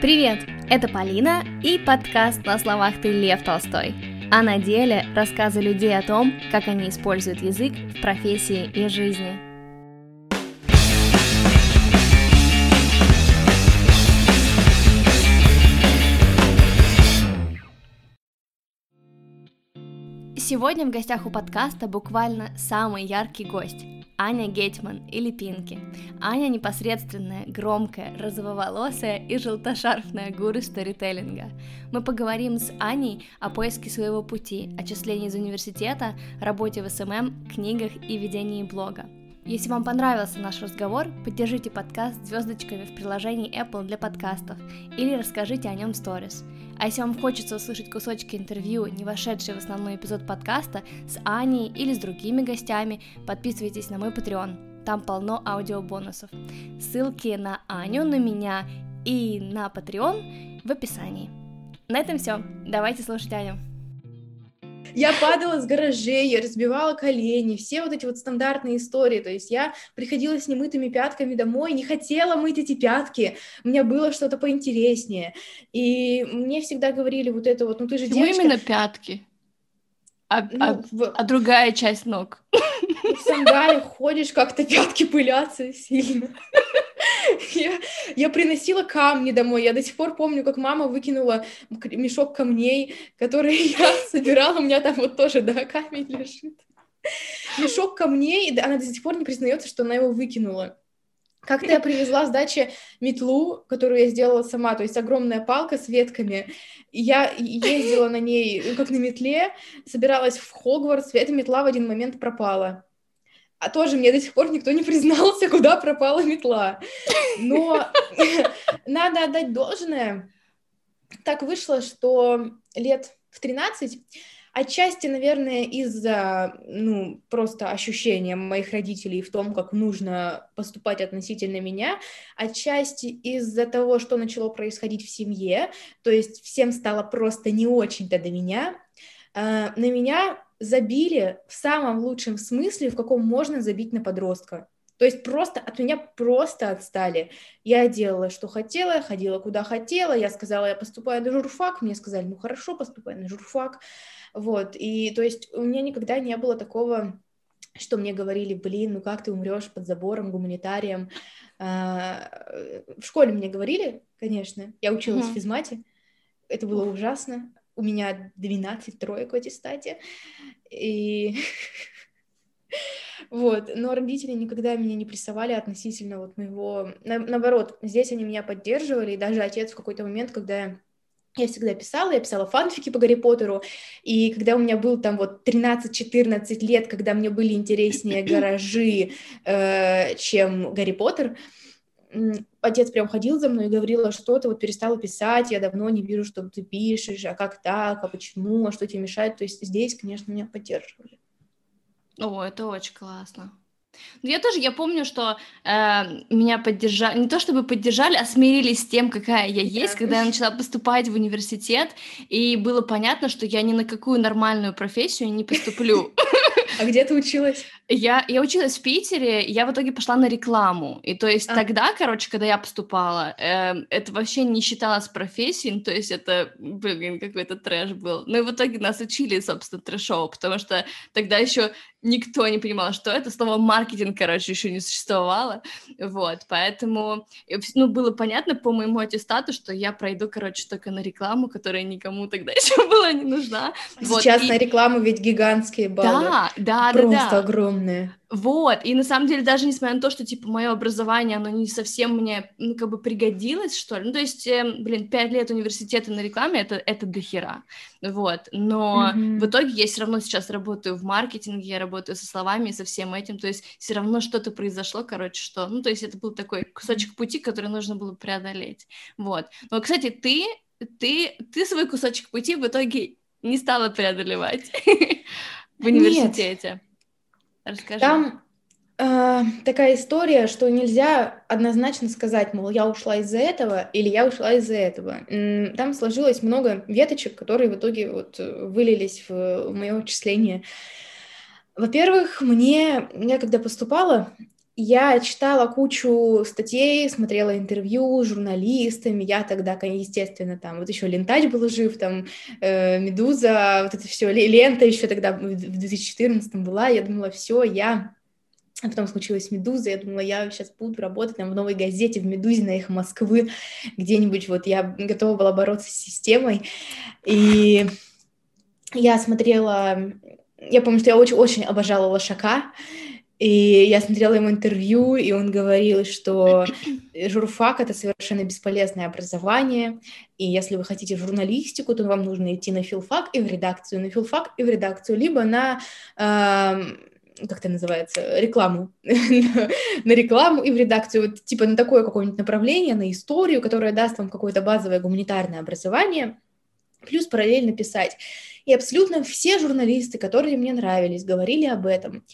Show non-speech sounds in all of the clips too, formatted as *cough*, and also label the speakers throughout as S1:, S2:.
S1: Привет, это Полина и подкаст «На словах ты Лев Толстой», а на деле рассказы людей о том, как они используют язык в профессии и жизни. Сегодня в гостях у подкаста буквально самый яркий гость Аня Гетман или Пинки. Аня непосредственная, громкая, розововолосая и желтошарфная гуру сторителлинга. Мы поговорим с Аней о поиске своего пути, отчислении из университета, работе в SMM, книгах и ведении блога. Если вам понравился наш разговор, поддержите подкаст звездочками в приложении Apple для подкастов или расскажите о нем в сторис. А если вам хочется услышать кусочки интервью, не вошедшие в основной эпизод подкаста, с Аней или с другими гостями, подписывайтесь на мой Patreon. Там полно аудиобонусов. Ссылки на Аню, на меня и на Patreon в описании. На этом все. Давайте слушать Аню.
S2: Я падала с гаражей, я разбивала колени, все вот эти вот стандартные истории. То есть я приходила с немытыми пятками домой, не хотела мыть эти пятки, у меня было что-то поинтереснее. И мне всегда говорили вот это вот, ну ты же
S1: Почему
S2: девочка...
S1: именно пятки? А, ну, а, в... а другая часть ног?
S2: В сандалиях ходишь, как-то пятки пылятся сильно. *laughs* Я, я приносила камни домой. Я до сих пор помню, как мама выкинула мешок камней, который *laughs* я собирала. У меня там вот тоже, да, камень лежит. Мешок камней, она до сих пор не признается, что она его выкинула. Как-то я *laughs* привезла с дачи метлу, которую я сделала сама, то есть огромная палка с ветками. Я ездила на ней, как на метле, собиралась в Хогвартс, эта метла в один момент пропала. А тоже мне до сих пор никто не признался, куда пропала метла. Но *laughs* надо отдать должное. Так вышло, что лет в 13, отчасти, наверное, из-за, ну, просто ощущения моих родителей в том, как нужно поступать относительно меня, отчасти из-за того, что начало происходить в семье, то есть всем стало просто не очень-то до меня, а, на меня забили в самом лучшем смысле, в каком можно забить на подростка. То есть просто от меня просто отстали. Я делала, что хотела, ходила, куда хотела. Я сказала, я поступаю на журфак. Мне сказали, ну хорошо, поступай на журфак. Вот. И то есть у меня никогда не было такого, что мне говорили, блин, ну как ты умрешь под забором, гуманитарием. А, в школе мне говорили, конечно. Я училась mm-hmm. в физмате. Это было ужасно у меня 12 троек в аттестате, и *laughs* вот, но родители никогда меня не прессовали относительно вот моего, На, наоборот, здесь они меня поддерживали, и даже отец в какой-то момент, когда я всегда писала, я писала фанфики по Гарри Поттеру, и когда у меня был там вот 13-14 лет, когда мне были интереснее *laughs* гаражи, э, чем Гарри Поттер, отец прям ходил за мной и говорил, а что ты вот перестала писать, я давно не вижу, что ты пишешь, а как так, а почему, а что тебе мешает. То есть здесь, конечно, меня поддерживали.
S1: О, это очень классно. Ну, я тоже, я помню, что э, меня поддержали, не то чтобы поддержали, а смирились с тем, какая я есть, да. когда я начала поступать в университет, и было понятно, что я ни на какую нормальную профессию не поступлю. *laughs*
S2: А где ты училась?
S1: Я, я училась в Питере, я в итоге пошла на рекламу. И то есть а. тогда, короче, когда я поступала, э, это вообще не считалось профессией, ну, то есть это, блин, какой-то трэш был. Ну и в итоге нас учили, собственно, трэшово, потому что тогда еще никто не понимал, что это слово маркетинг, короче, еще не существовало. Вот, поэтому, ну, было понятно по моему аттестату, что я пройду, короче, только на рекламу, которая никому тогда *laughs* еще была не нужна.
S2: Сейчас вот, на рекламу ведь гигантские баллы.
S1: Да, да,
S2: Просто
S1: да.
S2: Просто огромные.
S1: Вот, и на самом деле даже несмотря на то, что, типа, мое образование, оно не совсем мне, ну, как бы пригодилось, что ли, ну, то есть, э, блин, пять лет университета на рекламе, это, это дохера, вот, но mm-hmm. в итоге я все равно сейчас работаю в маркетинге, я работаю со словами и со всем этим, то есть все равно что-то произошло, короче, что, ну, то есть это был такой кусочек пути, который нужно было преодолеть, вот. Но, кстати, ты, ты, ты свой кусочек пути в итоге не стала преодолевать *laughs* в университете. Нет.
S2: Расскажи. Там э, такая история, что нельзя однозначно сказать, мол, я ушла из-за этого или я ушла из-за этого. Там сложилось много веточек, которые в итоге вот вылились в мое отчисление. Во-первых, мне, я когда поступала, я читала кучу статей, смотрела интервью с журналистами. Я тогда, естественно, там вот еще Лентач был жив, там э, Медуза, вот это все, Лента еще тогда в 2014 была. Я думала, все, я а потом случилась «Медуза», я думала, я сейчас буду работать там в новой газете, в «Медузе» на их Москвы, где-нибудь вот я готова была бороться с системой. И я смотрела, я помню, что я очень-очень обожала Лошака, и я смотрела ему интервью, и он говорил, что *clears throat* журфак — это совершенно бесполезное образование, и если вы хотите журналистику, то вам нужно идти на филфак и в редакцию, на филфак и в редакцию, либо на... Э, как это называется, рекламу, *laughs* на рекламу и в редакцию, вот, типа на такое какое-нибудь направление, на историю, которое даст вам какое-то базовое гуманитарное образование, плюс параллельно писать. И абсолютно все журналисты, которые мне нравились, говорили об этом.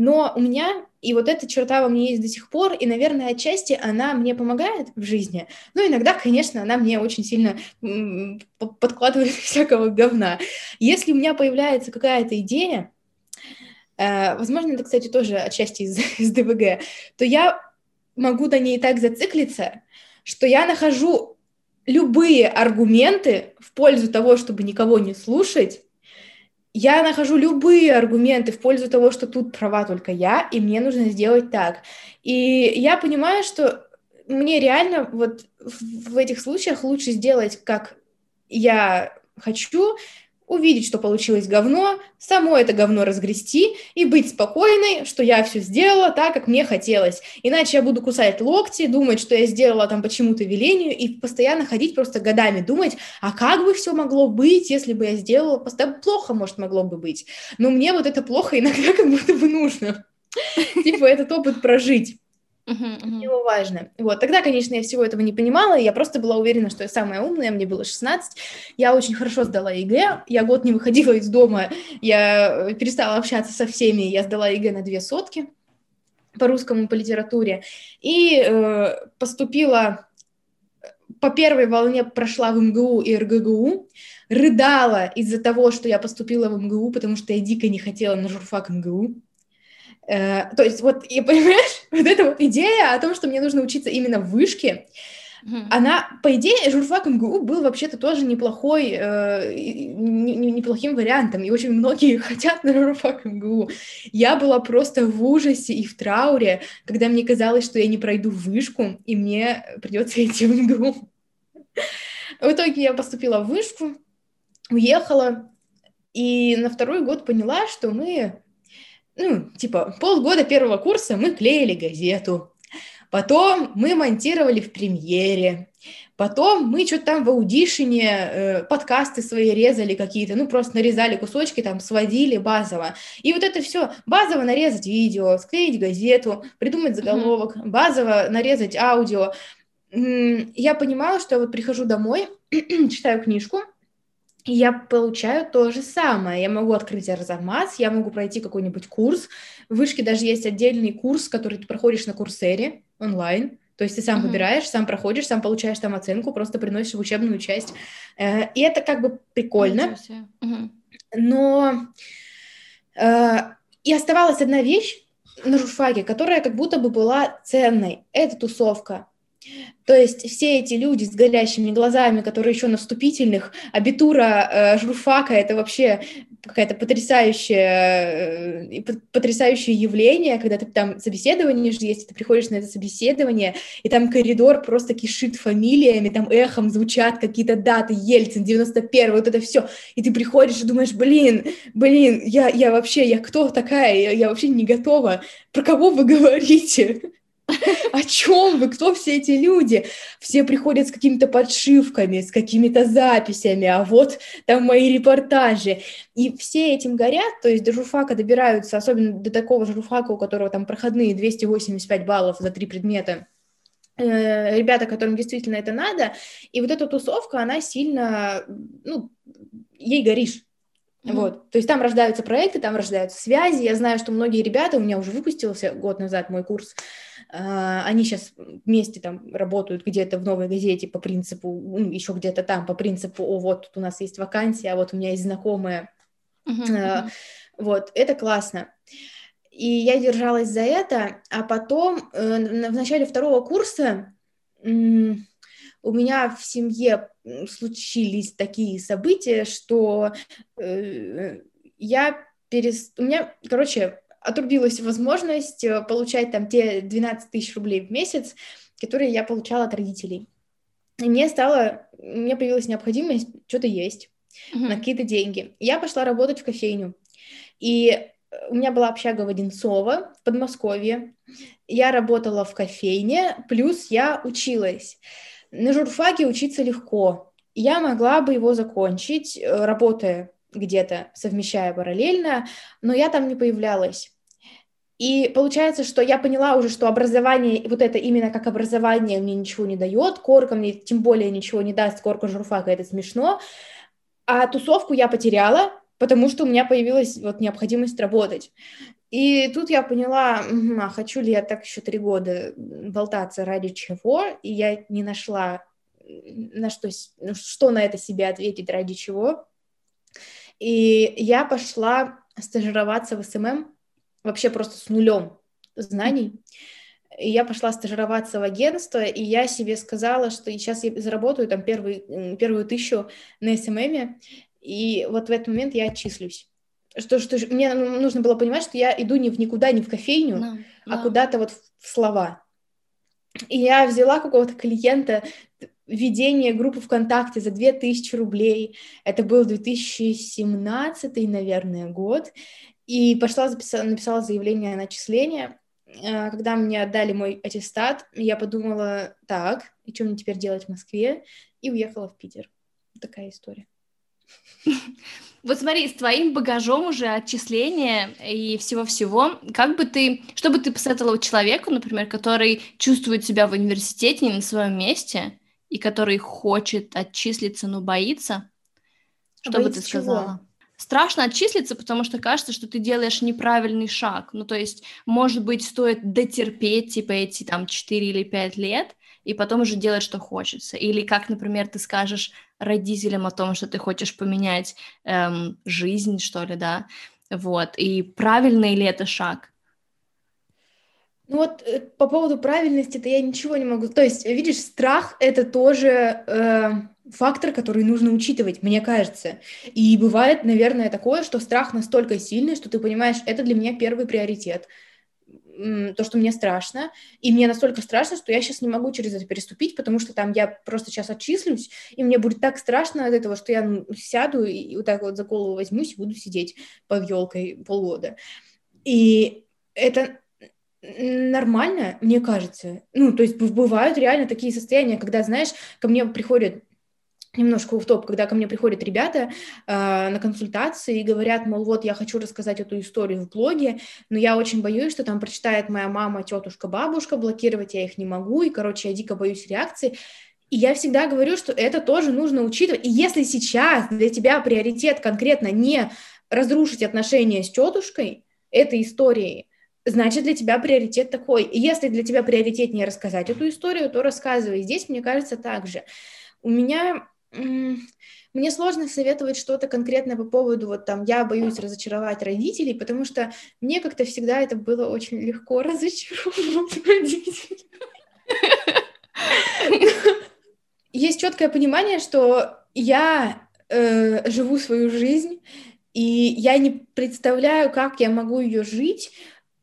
S2: Но у меня, и вот эта черта во мне есть до сих пор, и, наверное, отчасти она мне помогает в жизни. Но иногда, конечно, она мне очень сильно подкладывает *laughs* всякого говна. Если у меня появляется какая-то идея, э, возможно, это, кстати, тоже отчасти из, *laughs* из ДВГ, то я могу на ней так зациклиться, что я нахожу любые аргументы в пользу того, чтобы никого не слушать, я нахожу любые аргументы в пользу того, что тут права только я, и мне нужно сделать так. И я понимаю, что мне реально вот в этих случаях лучше сделать, как я хочу, увидеть, что получилось говно, само это говно разгрести и быть спокойной, что я все сделала так, как мне хотелось. Иначе я буду кусать локти, думать, что я сделала там почему-то велению, и постоянно ходить просто годами думать, а как бы все могло быть, если бы я сделала, постоянно плохо, может, могло бы быть. Но мне вот это плохо *laughs* иногда как будто бы нужно. Типа этот опыт прожить. Uh-huh, uh-huh. Его важно. Вот, тогда, конечно, я всего этого не понимала, я просто была уверена, что я самая умная, мне было 16, я очень хорошо сдала ЕГЭ, я год не выходила из дома, я э, перестала общаться со всеми, я сдала ЕГЭ на две сотки по русскому, по литературе, и э, поступила по первой волне прошла в МГУ и РГГУ, рыдала из-за того, что я поступила в МГУ, потому что я дико не хотела на журфак МГУ. Э, то есть вот, и *laughs* понимаешь, вот эта вот идея о том, что мне нужно учиться именно в вышке, mm-hmm. она, по идее, журфак МГУ был вообще-то тоже неплохой, э, не, не, неплохим вариантом, и очень многие *laughs* хотят на журфак МГУ. Я была просто в ужасе и в трауре, когда мне казалось, что я не пройду вышку, и мне придется *laughs* идти в МГУ. В итоге я поступила в вышку, уехала, и на второй год поняла, что мы ну, типа, полгода первого курса мы клеили газету, потом мы монтировали в премьере, потом мы что-то там в аудишине э, подкасты свои резали какие-то, ну, просто нарезали кусочки, там, сводили базово. И вот это все базово нарезать видео, склеить газету, придумать заголовок, mm-hmm. базово нарезать аудио. Я понимала, что я вот прихожу домой, *clears throat* читаю книжку, я получаю то же самое. Я могу открыть Арзамас, я могу пройти какой-нибудь курс. В вышке даже есть отдельный курс, который ты проходишь на Курсере онлайн. То есть ты сам uh-huh. выбираешь, сам проходишь, сам получаешь там оценку, просто приносишь в учебную часть. Э, и это как бы прикольно. Но э, и оставалась одна вещь на журфаке, которая как будто бы была ценной. Это тусовка. То есть все эти люди с горящими глазами, которые еще на вступительных, абитура э, журфака, это вообще какая-то потрясающая, э, потрясающее явление, когда ты там собеседование же есть, ты приходишь на это собеседование, и там коридор просто кишит фамилиями, там эхом звучат какие-то даты, Ельцин, 91 вот это все, и ты приходишь и думаешь, блин, блин, я, я вообще, я кто такая, я, я вообще не готова, про кого вы говорите? *laughs* О чем вы? Кто все эти люди? Все приходят с какими-то подшивками, с какими-то записями, а вот там мои репортажи. И все этим горят, то есть до журфака добираются, особенно до такого журфака, у которого там проходные 285 баллов за три предмета, э, ребята, которым действительно это надо, и вот эта тусовка, она сильно, ну, ей горишь. Mm-hmm. Вот, то есть там рождаются проекты, там рождаются связи. Я знаю, что многие ребята, у меня уже выпустился год назад мой курс, они сейчас вместе там работают где-то в новой газете по принципу, ну, еще где-то там по принципу, о, вот тут у нас есть вакансия, а вот у меня есть знакомая. Вот, это классно. И я держалась за это, а потом э, в начале второго курса у меня в семье случились такие события, что э, я перес... У меня, короче, отрубилась возможность э, получать там те 12 тысяч рублей в месяц, которые я получала от родителей. И мне стало, у меня появилась необходимость что-то есть mm-hmm. на какие-то деньги. Я пошла работать в кофейню. И у меня была общага в Одинцово, в Подмосковье. Я работала в кофейне, плюс я училась. На журфаке учиться легко. Я могла бы его закончить, э, работая где-то, совмещая параллельно, но я там не появлялась. И получается, что я поняла уже, что образование, вот это именно как образование мне ничего не дает, корка мне тем более ничего не даст, корка журфака, это смешно, а тусовку я потеряла, потому что у меня появилась вот необходимость работать. И тут я поняла, а хочу ли я так еще три года болтаться ради чего, и я не нашла, на что, ну, что на это себе ответить, ради чего. И я пошла стажироваться в SMM, вообще просто с нулем знаний. И я пошла стажироваться в агентство, и я себе сказала, что сейчас я заработаю там первый, первую тысячу на SMM е, и вот в этот момент я отчислюсь. Что, что мне нужно было понимать, что я иду не в никуда, не в кофейню, no, no. а куда-то вот в слова. И я взяла какого-то клиента, ведение группы ВКонтакте за 2000 рублей. Это был 2017, наверное, год. И пошла, записала, написала заявление на отчисление. Э, когда мне отдали мой аттестат, я подумала, так, и что мне теперь делать в Москве? И уехала в Питер. Такая история.
S1: Вот смотри, с твоим багажом уже отчисления и всего-всего, как бы ты, что бы ты посоветовала человеку, например, который чувствует себя в университете не на своем месте и который хочет отчислиться, но боится, что боится бы ты сказала? Чего? Страшно отчислиться, потому что кажется, что ты делаешь неправильный шаг. Ну, то есть, может быть, стоит дотерпеть, типа, эти там 4 или 5 лет, и потом уже делать, что хочется. Или как, например, ты скажешь родителям о том, что ты хочешь поменять эм, жизнь, что ли, да, вот, и правильный ли это шаг?
S2: Ну вот э, по поводу правильности-то я ничего не могу. То есть, видишь, страх это тоже э, фактор, который нужно учитывать, мне кажется. И бывает, наверное, такое, что страх настолько сильный, что ты понимаешь, это для меня первый приоритет то, что мне страшно, и мне настолько страшно, что я сейчас не могу через это переступить, потому что там я просто сейчас отчислюсь, и мне будет так страшно от этого, что я сяду и вот так вот за голову возьмусь и буду сидеть под елкой полгода. И это нормально, мне кажется. Ну, то есть бывают реально такие состояния, когда, знаешь, ко мне приходят немножко в топ, когда ко мне приходят ребята э, на консультации и говорят, мол, вот я хочу рассказать эту историю в блоге, но я очень боюсь, что там прочитает моя мама, тетушка, бабушка, блокировать я их не могу, и, короче, я дико боюсь реакции. И я всегда говорю, что это тоже нужно учитывать. И если сейчас для тебя приоритет конкретно не разрушить отношения с тетушкой этой историей, значит, для тебя приоритет такой. Если для тебя приоритет не рассказать эту историю, то рассказывай. Здесь, мне кажется, так же. У меня мне сложно советовать что-то конкретное по поводу, вот там, я боюсь разочаровать родителей, потому что мне как-то всегда это было очень легко *laughs* разочаровывать родителей. Есть четкое понимание, что я э, живу свою жизнь, и я не представляю, как я могу ее жить,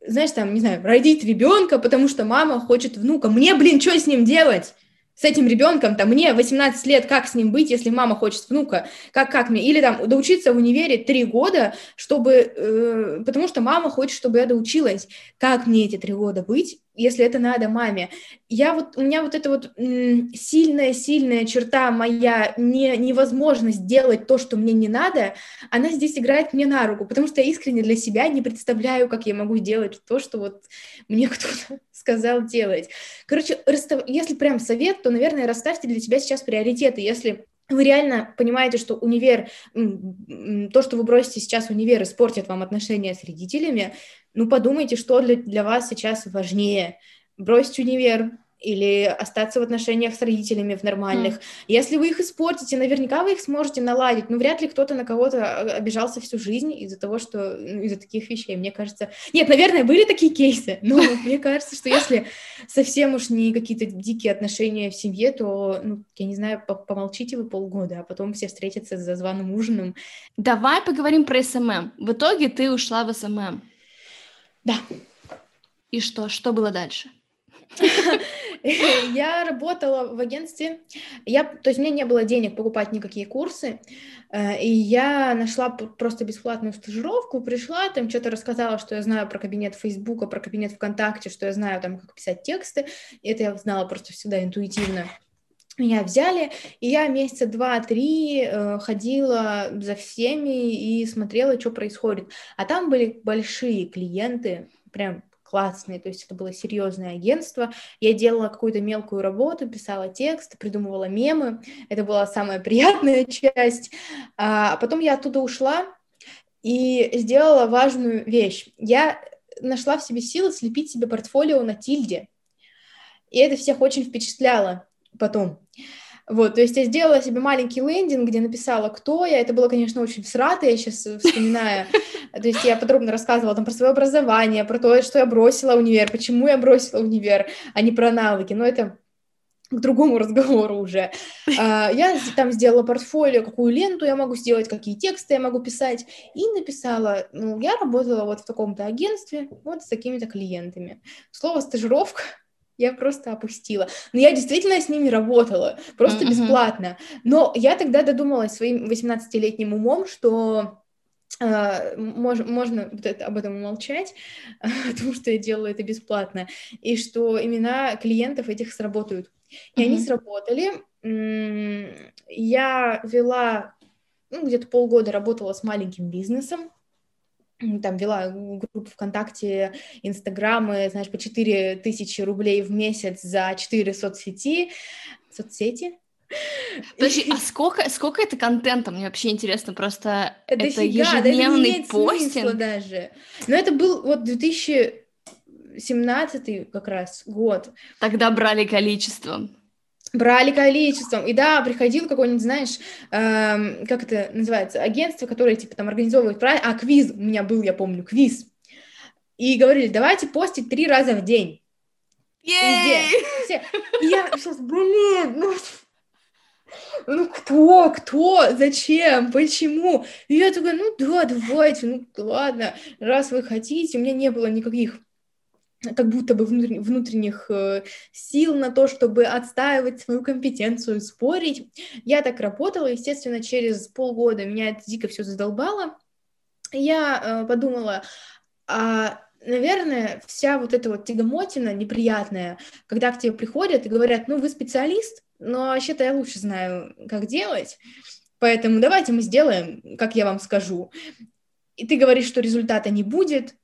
S2: знаешь, там, не знаю, родить ребенка, потому что мама хочет внука. Мне, блин, что с ним делать? с этим ребенком, там, мне 18 лет, как с ним быть, если мама хочет внука, как, как мне, или там доучиться в универе 3 года, чтобы, э, потому что мама хочет, чтобы я доучилась, как мне эти 3 года быть, если это надо маме. Я вот, у меня вот эта вот сильная-сильная черта моя, не, невозможность делать то, что мне не надо, она здесь играет мне на руку, потому что я искренне для себя не представляю, как я могу делать то, что вот мне *laughs* кто-то сказал делать. Короче, расстав... если прям совет, то, наверное, расставьте для себя сейчас приоритеты. Если вы реально понимаете, что универ, то, что вы бросите сейчас универ, испортит вам отношения с родителями, ну, подумайте, что для, для вас сейчас важнее. Бросить универ или остаться в отношениях с родителями в нормальных. Mm. Если вы их испортите, наверняка вы их сможете наладить, но вряд ли кто-то на кого-то а, обижался всю жизнь из-за того, что ну, из-за таких вещей. Мне кажется, нет, наверное, были такие кейсы, *laughs* но мне кажется, что если совсем уж не какие-то дикие отношения в семье, то, ну, я не знаю, помолчите вы полгода, а потом все встретятся за званым ужином.
S1: Давай поговорим про SMM. В итоге ты ушла в SMM.
S2: Да.
S1: И что? Что было дальше? *laughs*
S2: Я работала в агентстве, я, то есть у меня не было денег покупать никакие курсы, э, и я нашла просто бесплатную стажировку, пришла, там что-то рассказала, что я знаю про кабинет Фейсбука, про кабинет ВКонтакте, что я знаю там, как писать тексты, это я знала просто всегда интуитивно. Меня взяли, и я месяца два-три э, ходила за всеми и смотрела, что происходит. А там были большие клиенты, прям классные, то есть это было серьезное агентство. Я делала какую-то мелкую работу, писала текст, придумывала мемы. Это была самая *laughs* приятная часть. А потом я оттуда ушла и сделала важную вещь. Я нашла в себе силы слепить себе портфолио на тильде. И это всех очень впечатляло потом. Вот, то есть я сделала себе маленький лендинг, где написала, кто я. Это было, конечно, очень всрато, я сейчас вспоминаю. То есть я подробно рассказывала там про свое образование, про то, что я бросила универ, почему я бросила универ, а не про навыки. Но это к другому разговору уже. А, я там сделала портфолио, какую ленту я могу сделать, какие тексты я могу писать, и написала, ну, я работала вот в таком-то агентстве, вот с такими-то клиентами. Слово «стажировка» я просто опустила. Но я действительно с ними работала, просто mm-hmm. бесплатно. Но я тогда додумалась своим 18-летним умом, что Uh, мож, можно вот это, об этом умолчать, *laughs* потому что я делала это бесплатно, и что имена клиентов этих сработают. И mm-hmm. они сработали. Я вела, ну, где-то полгода работала с маленьким бизнесом, там вела группу ВКонтакте, Инстаграмы, знаешь, по 4 тысячи рублей в месяц за 4 соцсети, соцсети.
S1: Подожди, а сколько, сколько это контента? Мне вообще интересно, просто это, это фига, ежедневный да, постинг?
S2: даже. Но это был вот 2017 как раз год.
S1: Тогда брали количеством
S2: брали количеством, и да, приходил какой-нибудь, знаешь, эм, как это называется, агентство, которое, типа, там, организовывает, а, квиз у меня был, я помню, квиз, и говорили, давайте постить три раза в день. Везде. Все. И я сейчас, блин, ну, ну кто, кто, зачем, почему? И я такая, ну да, давайте, ну ладно, раз вы хотите, у меня не было никаких как будто бы внутренних, э, сил на то, чтобы отстаивать свою компетенцию, спорить. Я так работала, естественно, через полгода меня это дико все задолбало. Я э, подумала, а наверное, вся вот эта вот тягомотина неприятная, когда к тебе приходят и говорят, ну, вы специалист, но вообще-то я лучше знаю, как делать, поэтому давайте мы сделаем, как я вам скажу. И ты говоришь, что результата не будет,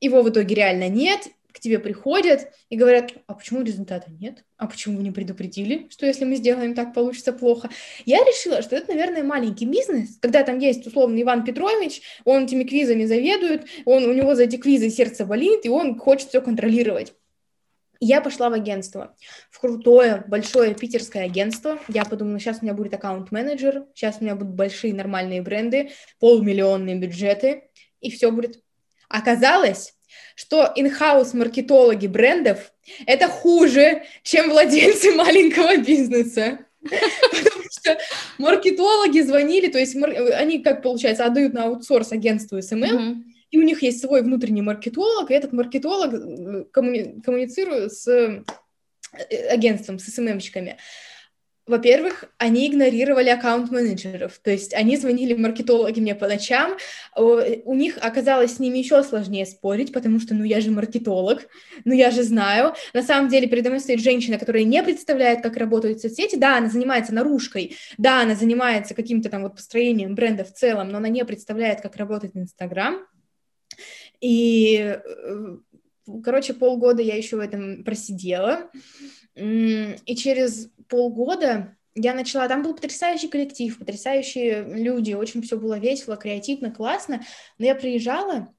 S2: его в итоге реально нет, к тебе приходят и говорят, а почему результата нет? А почему вы не предупредили, что если мы сделаем так, получится плохо? Я решила, что это, наверное, маленький бизнес, когда там есть, условно, Иван Петрович, он этими квизами заведует, он, у него за эти квизы сердце болит, и он хочет все контролировать. я пошла в агентство, в крутое, большое питерское агентство. Я подумала, сейчас у меня будет аккаунт-менеджер, сейчас у меня будут большие нормальные бренды, полумиллионные бюджеты, и все будет Оказалось, что in-house маркетологи брендов это хуже, чем владельцы маленького бизнеса. Потому что маркетологи звонили, то есть они, как получается, отдают на аутсорс агентству SMM, и у них есть свой внутренний маркетолог, и этот маркетолог э, коммуни- коммуницирует с э, агентством, с SMM щиками во-первых, они игнорировали аккаунт-менеджеров, то есть они звонили маркетологи мне по ночам, у них оказалось с ними еще сложнее спорить, потому что, ну, я же маркетолог, ну, я же знаю. На самом деле передо мной стоит женщина, которая не представляет, как работают соцсети, да, она занимается наружкой, да, она занимается каким-то там вот построением бренда в целом, но она не представляет, как работает Инстаграм, и, э, короче, полгода я еще в этом просидела, и через полгода я начала, там был потрясающий коллектив, потрясающие люди, очень все было весело, креативно, классно, но я приезжала,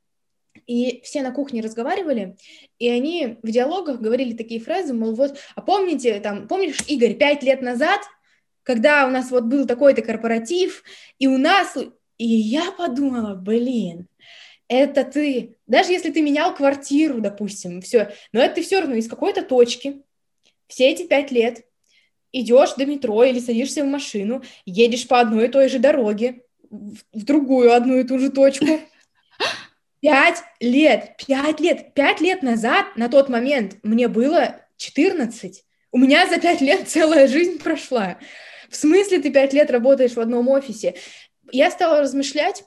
S2: и все на кухне разговаривали, и они в диалогах говорили такие фразы, мол, вот, а помните, там, помнишь, Игорь, пять лет назад, когда у нас вот был такой-то корпоратив, и у нас... И я подумала, блин, это ты, даже если ты менял квартиру, допустим, все, но это ты все равно из какой-то точки, все эти пять лет, идешь до метро или садишься в машину, едешь по одной и той же дороге, в другую одну и ту же точку, *laughs* Пять лет, пять лет, пять лет назад, на тот момент, мне было 14. У меня за пять лет целая жизнь прошла. В смысле ты пять лет работаешь в одном офисе? Я стала размышлять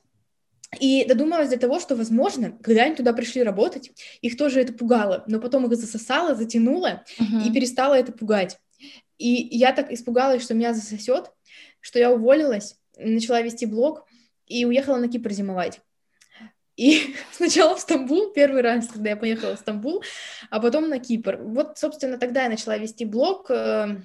S2: и додумалась до того, что, возможно, когда они туда пришли работать, их тоже это пугало, но потом их засосало, затянуло uh-huh. и перестало это пугать. И я так испугалась, что меня засосет, что я уволилась, начала вести блог и уехала на Кипр зимовать. И *laughs* сначала в Стамбул, первый раз, когда я поехала в Стамбул, а потом на Кипр. Вот, собственно, тогда я начала вести блог, э,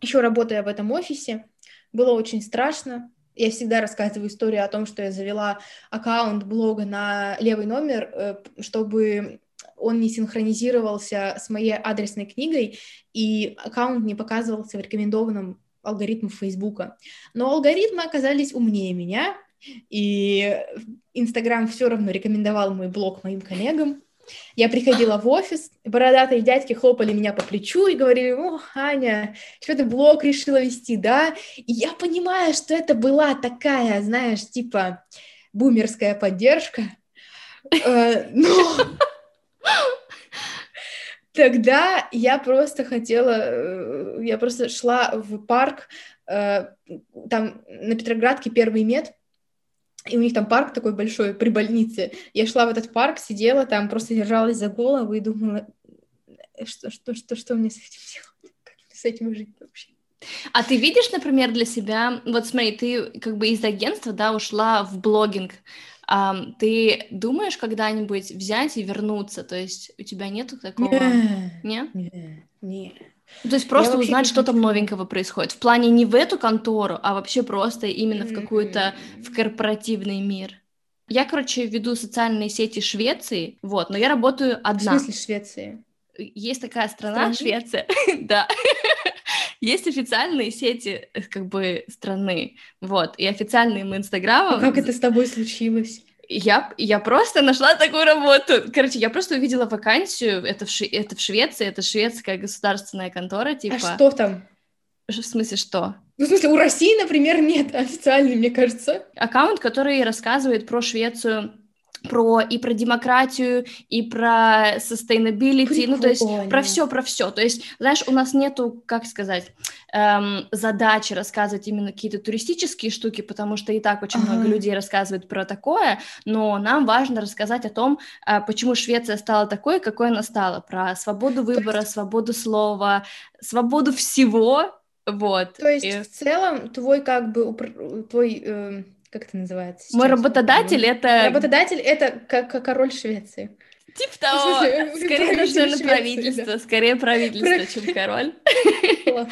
S2: еще работая в этом офисе. Было очень страшно. Я всегда рассказываю историю о том, что я завела аккаунт блога на левый номер, э, чтобы он не синхронизировался с моей адресной книгой, и аккаунт не показывался в рекомендованном алгоритмах Фейсбука. Но алгоритмы оказались умнее меня, и Инстаграм все равно рекомендовал мой блог моим коллегам. Я приходила в офис, бородатые дядьки хлопали меня по плечу и говорили, о, Аня, что ты блог решила вести, да? И я понимаю, что это была такая, знаешь, типа бумерская поддержка, э, но тогда я просто хотела, э, я просто шла в парк, э, там на Петроградке первый мед, и у них там парк такой большой при больнице. Я шла в этот парк, сидела там, просто держалась за голову и думала, что, что, что, что мне с этим делать? Как с этим жить вообще?
S1: А ты видишь, например, для себя, вот смотри, ты как бы из агентства, да, ушла в блогинг, Um, ты думаешь когда-нибудь взять и вернуться? То есть у тебя нету такого?
S2: Нет? Нет. Нет.
S1: То есть просто узнать, что там новенького происходит. В плане не в эту контору, а вообще просто именно в какую-то, в корпоративный мир. Я, короче, веду социальные сети Швеции, вот, но я работаю одна.
S2: В смысле Швеции?
S1: Есть такая страна, Страны? Швеция, *laughs* да. *laughs* Есть официальные сети, э, как бы, страны, вот, и официальные мы инстаграмом...
S2: А как это с тобой случилось?
S1: Я, я просто нашла такую работу. Короче, я просто увидела вакансию, это в, Ши, это в Швеции, это шведская государственная контора, типа...
S2: А что там?
S1: В смысле, что?
S2: Ну, в смысле, у России, например, нет официальный, мне кажется.
S1: Аккаунт, который рассказывает про Швецию про и про демократию, и про sustainability, Прикольно. ну, то есть про все, про все. То есть, знаешь, у нас нету, как сказать, эм, задачи рассказывать именно какие-то туристические штуки, потому что и так очень ага. много людей рассказывают про такое, но нам важно рассказать о том, э, почему Швеция стала такой, какой она стала, про свободу выбора, есть... свободу слова, свободу всего, вот.
S2: То есть, и... в целом, твой, как бы, твой... Э как это называется?
S1: Сейчас? Мой работодатель это...
S2: Работодатель это как, король Швеции.
S1: Типа того, *laughs* скорее даже правительство, скорее правительство, чем король. *laughs*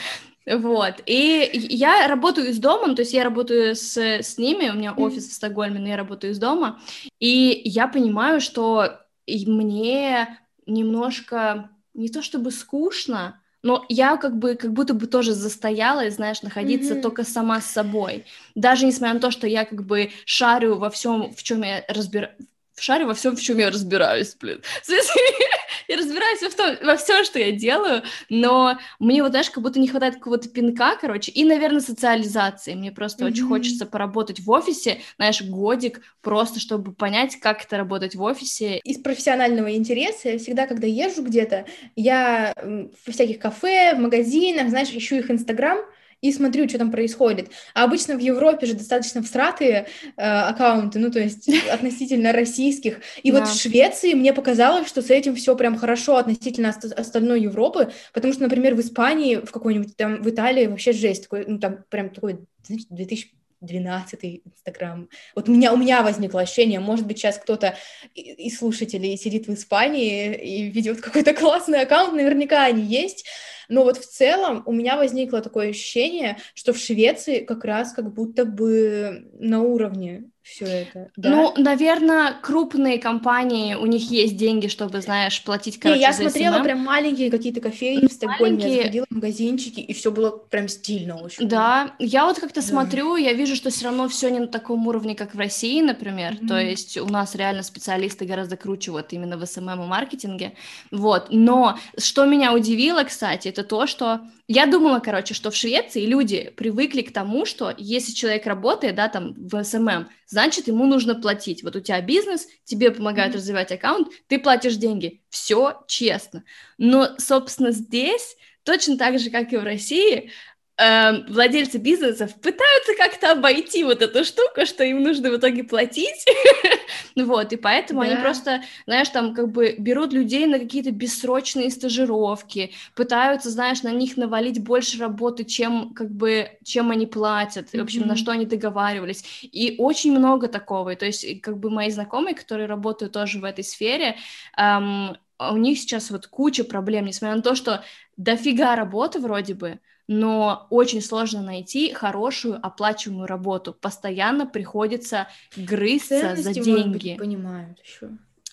S1: Вот, и я работаю из дома, ну, то есть я работаю с, с ними, у меня офис в Стокгольме, но я работаю из дома, и я понимаю, что мне немножко не то чтобы скучно, но я как бы как будто бы тоже застоялась, знаешь, находиться mm-hmm. только сама с собой. Даже несмотря на то, что я как бы шарю во всем, в чем я разбираюсь, шарю во всем, в чем я разбираюсь, блин. *laughs* я разбираюсь во, том, во всем, что я делаю, но мне вот, знаешь, как будто не хватает какого-то пинка, короче, и, наверное, социализации. Мне просто mm-hmm. очень хочется поработать в офисе, знаешь, годик, просто чтобы понять, как это работать в офисе.
S2: Из профессионального интереса я всегда, когда езжу где-то, я в всяких кафе, в магазинах, знаешь, ищу их Инстаграм, и смотрю, что там происходит. А обычно в Европе же достаточно всратые э, аккаунты, ну, то есть *laughs* относительно российских. И да. вот в Швеции мне показалось, что с этим все прям хорошо относительно остальной Европы, потому что, например, в Испании, в какой-нибудь там, в Италии вообще жесть, такой, ну, там прям такой, знаете, 2000 12 Инстаграм. Вот у меня, у меня возникло ощущение, может быть, сейчас кто-то из слушателей сидит в Испании и ведет какой-то классный аккаунт, наверняка они есть, но вот в целом у меня возникло такое ощущение, что в Швеции как раз как будто бы на уровне все это. Да?
S1: Ну, наверное, крупные компании, у них есть деньги, чтобы, знаешь, платить,
S2: короче, Не, я смотрела SMM. прям маленькие какие-то кофейни в Стокгольме, маленькие... я заходила в магазинчики, и все было прям стильно очень.
S1: Да, я вот как-то да. смотрю, я вижу, что все равно все не на таком уровне, как в России, например, mm-hmm. то есть у нас реально специалисты гораздо круче вот именно в SMM и маркетинге, вот, но что меня удивило, кстати, это то, что я думала, короче, что в Швеции люди привыкли к тому, что если человек работает, да, там, в SMM, значит, ему нужно платить. Вот у тебя бизнес, тебе помогают mm-hmm. развивать аккаунт, ты платишь деньги. Все честно. Но, собственно, здесь точно так же, как и в России, э, владельцы бизнесов пытаются как-то обойти вот эту штуку, что им нужно в итоге платить, *laughs* вот, и поэтому да. они просто, знаешь, там как бы берут людей на какие-то бессрочные стажировки, пытаются, знаешь, на них навалить больше работы, чем как бы, чем они платят, в общем, на что они договаривались, и очень много такого, то есть как бы мои знакомые, которые работают тоже в этой сфере, эм, у них сейчас вот куча проблем, несмотря на то, что дофига работы вроде бы, но очень сложно найти хорошую оплачиваемую работу. Постоянно приходится грызться Ценности, за деньги.
S2: Быть, понимают еще.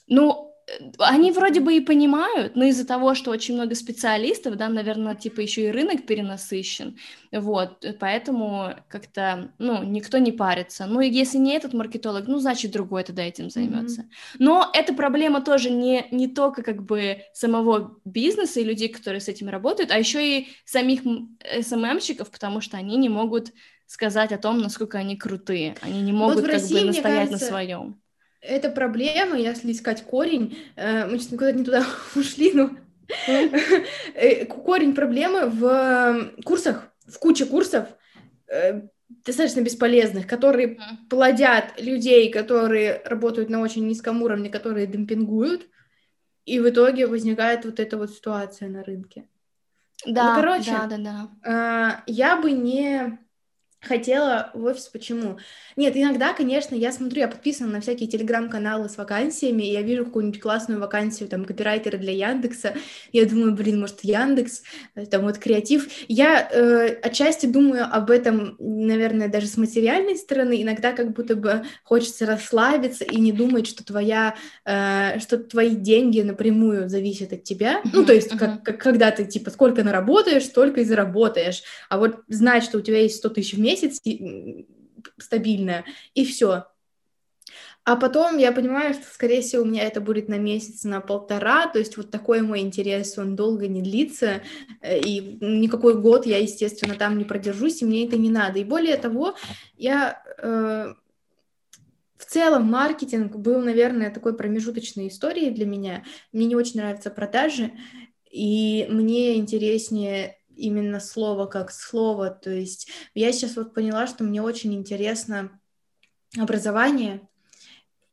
S1: Ну, они вроде бы и понимают, но из-за того, что очень много специалистов, да, наверное, типа еще и рынок перенасыщен, вот, поэтому как-то, ну, никто не парится. Ну, и если не этот маркетолог, ну, значит, другой тогда этим займется. Mm-hmm. Но эта проблема тоже не, не только как бы самого бизнеса и людей, которые с этим работают, а еще и самих СММщиков, потому что они не могут сказать о том, насколько они крутые, они не могут вот как России, бы настоять кажется... на своем
S2: это проблема, если искать корень, э, мы сейчас никуда не туда *laughs* ушли, но э, корень проблемы в курсах, в куче курсов, э, достаточно бесполезных, которые плодят людей, которые работают на очень низком уровне, которые демпингуют, и в итоге возникает вот эта вот ситуация на рынке.
S1: Да, ну, короче, да, да,
S2: да. я бы не хотела в офис. Почему? Нет, иногда, конечно, я смотрю, я подписана на всякие телеграм-каналы с вакансиями, и я вижу какую-нибудь классную вакансию, там, копирайтера для Яндекса, я думаю, блин, может, Яндекс, э, там, вот, креатив. Я э, отчасти думаю об этом, наверное, даже с материальной стороны, иногда как будто бы хочется расслабиться и не думать, что твоя, э, что твои деньги напрямую зависят от тебя, ну, то есть, как, как, когда ты, типа, сколько наработаешь, столько и заработаешь, а вот знать, что у тебя есть 100 тысяч в месяц, месяц стабильная, и все. А потом я понимаю, что, скорее всего, у меня это будет на месяц, на полтора, то есть вот такой мой интерес, он долго не длится, э, и никакой год я, естественно, там не продержусь, и мне это не надо. И более того, я э, в целом маркетинг был, наверное, такой промежуточной историей для меня. Мне не очень нравятся продажи, и мне интереснее именно слово как слово. То есть я сейчас вот поняла, что мне очень интересно образование,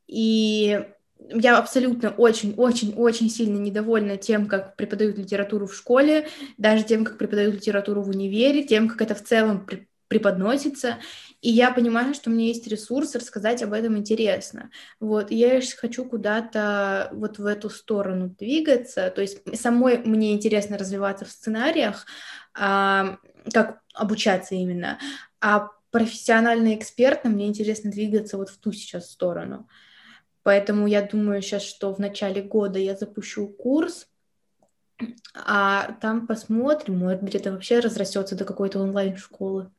S2: и я абсолютно очень-очень-очень сильно недовольна тем, как преподают литературу в школе, даже тем, как преподают литературу в универе, тем, как это в целом преподносится, и я понимаю, что у меня есть ресурс рассказать об этом интересно. Вот, и я хочу куда-то вот в эту сторону двигаться, то есть самой мне интересно развиваться в сценариях, а, как обучаться именно, а профессионально экспертно мне интересно двигаться вот в ту сейчас сторону. Поэтому я думаю сейчас, что в начале года я запущу курс, а там посмотрим, может быть, это вообще разрастется до какой-то онлайн-школы.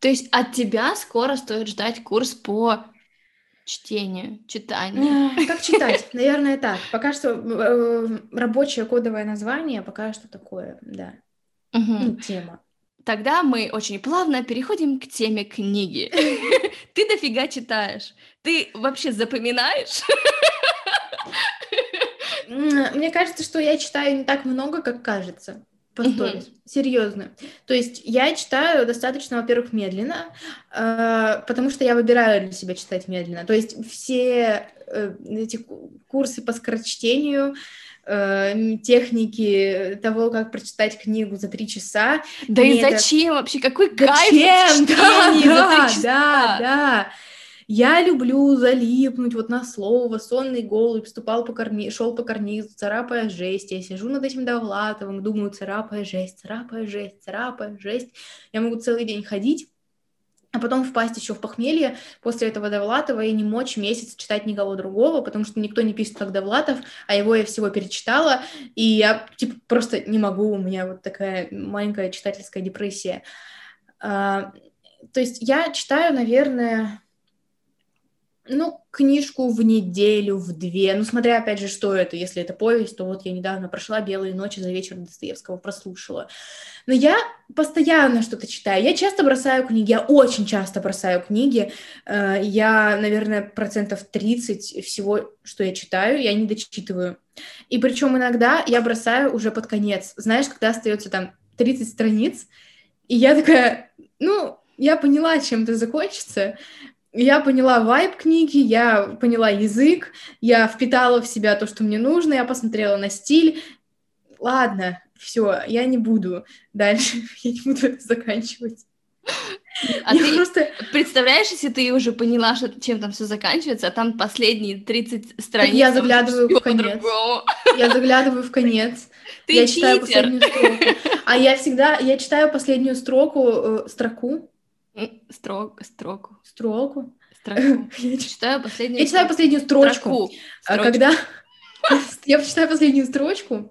S1: То есть от тебя скоро стоит ждать курс по чтению, читанию.
S2: Как читать? Наверное, так. Пока что э, рабочее кодовое название, пока что такое, да. Угу. Тема.
S1: Тогда мы очень плавно переходим к теме книги. *laughs* Ты дофига читаешь. Ты вообще запоминаешь?
S2: Мне кажется, что я читаю не так много, как кажется по сторис. Mm-hmm. Серьезно. То есть я читаю достаточно, во-первых, медленно, э, потому что я выбираю для себя читать медленно. То есть все э, эти курсы по скорочтению, э, техники того, как прочитать книгу за три часа.
S1: Да и зачем это... вообще? Какой
S2: зачем?
S1: кайф *laughs*
S2: да, да, да, да. Я люблю залипнуть вот на слово, сонный голубь, ступал по карни... шел по карнизу, царапая жесть. Я сижу над этим Довлатовым, думаю, царапая жесть, царапая жесть, царапая жесть. Я могу целый день ходить а потом впасть еще в похмелье после этого Довлатова и не мочь месяц читать никого другого, потому что никто не пишет, как Довлатов, а его я всего перечитала, и я, типа, просто не могу, у меня вот такая маленькая читательская депрессия. А, то есть я читаю, наверное, ну, книжку в неделю, в две, ну, смотря, опять же, что это, если это повесть, то вот я недавно прошла «Белые ночи» за вечер Достоевского, прослушала. Но я постоянно что-то читаю, я часто бросаю книги, я очень часто бросаю книги, э, я, наверное, процентов 30 всего, что я читаю, я не дочитываю. И причем иногда я бросаю уже под конец, знаешь, когда остается там 30 страниц, и я такая, ну, я поняла, чем это закончится, я поняла вайб книги, я поняла язык, я впитала в себя то, что мне нужно, я посмотрела на стиль. Ладно, все, я не буду дальше, *laughs* я не буду это заканчивать.
S1: А я ты просто... представляешь, если ты уже поняла, что, чем там все заканчивается, а там последние 30 страниц... Так
S2: я заглядываю в конец. Я заглядываю в конец.
S1: Ты
S2: я
S1: читер.
S2: читаю последнюю строку. А я всегда, я читаю последнюю строку, э, строку,
S1: Строк, строку.
S2: Строку.
S1: Строку. *laughs* Я читаю последнюю
S2: Я читаю последнюю строчку. А когда... *laughs* Я читаю последнюю строчку,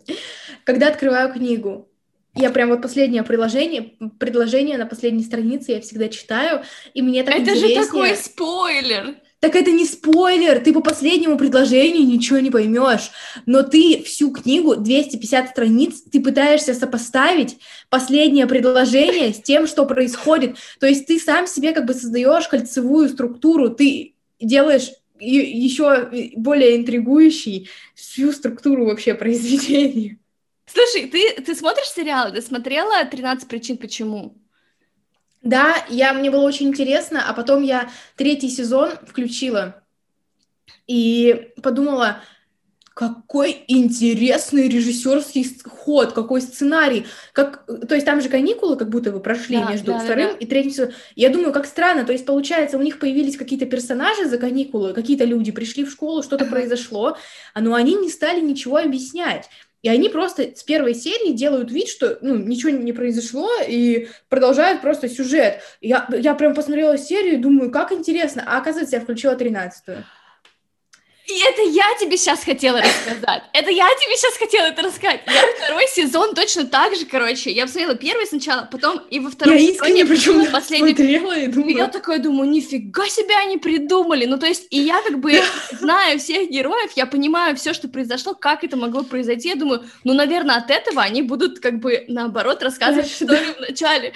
S2: когда открываю книгу. Я прям вот последнее предложение, предложение на последней странице я всегда читаю, и мне так
S1: Это
S2: интереснее.
S1: же такой спойлер!
S2: Так это не спойлер, ты по последнему предложению ничего не поймешь, но ты всю книгу, 250 страниц, ты пытаешься сопоставить последнее предложение с тем, что происходит. То есть ты сам себе как бы создаешь кольцевую структуру, ты делаешь еще более интригующий всю структуру вообще произведения.
S1: Слушай, ты, ты смотришь сериалы? Ты смотрела «13 причин почему»?
S2: Да, я, мне было очень интересно, а потом я третий сезон включила и подумала, какой интересный режиссерский ход, какой сценарий. Как, то есть там же каникулы как будто бы прошли да, между да, вторым да, да. и третьим сезоном. Я думаю, как странно. То есть, получается, у них появились какие-то персонажи за каникулы, какие-то люди пришли в школу, что-то произошло, но они не стали ничего объяснять. И они просто с первой серии делают вид, что ну, ничего не произошло, и продолжают просто сюжет. Я, я прям посмотрела серию и думаю, как интересно. А оказывается, я включила тринадцатую.
S1: И это я тебе сейчас хотела рассказать. Это я тебе сейчас хотела это рассказать. Я второй сезон точно так же, короче. Я посмотрела первый сначала, потом и во втором
S2: я сезоне причем последний... смотрела и думала.
S1: И я такая думаю, нифига себе они придумали. Ну, то есть, и я как бы знаю всех героев, я понимаю все, что произошло, как это могло произойти. Я думаю, ну, наверное, от этого они будут как бы наоборот рассказывать историю в начале.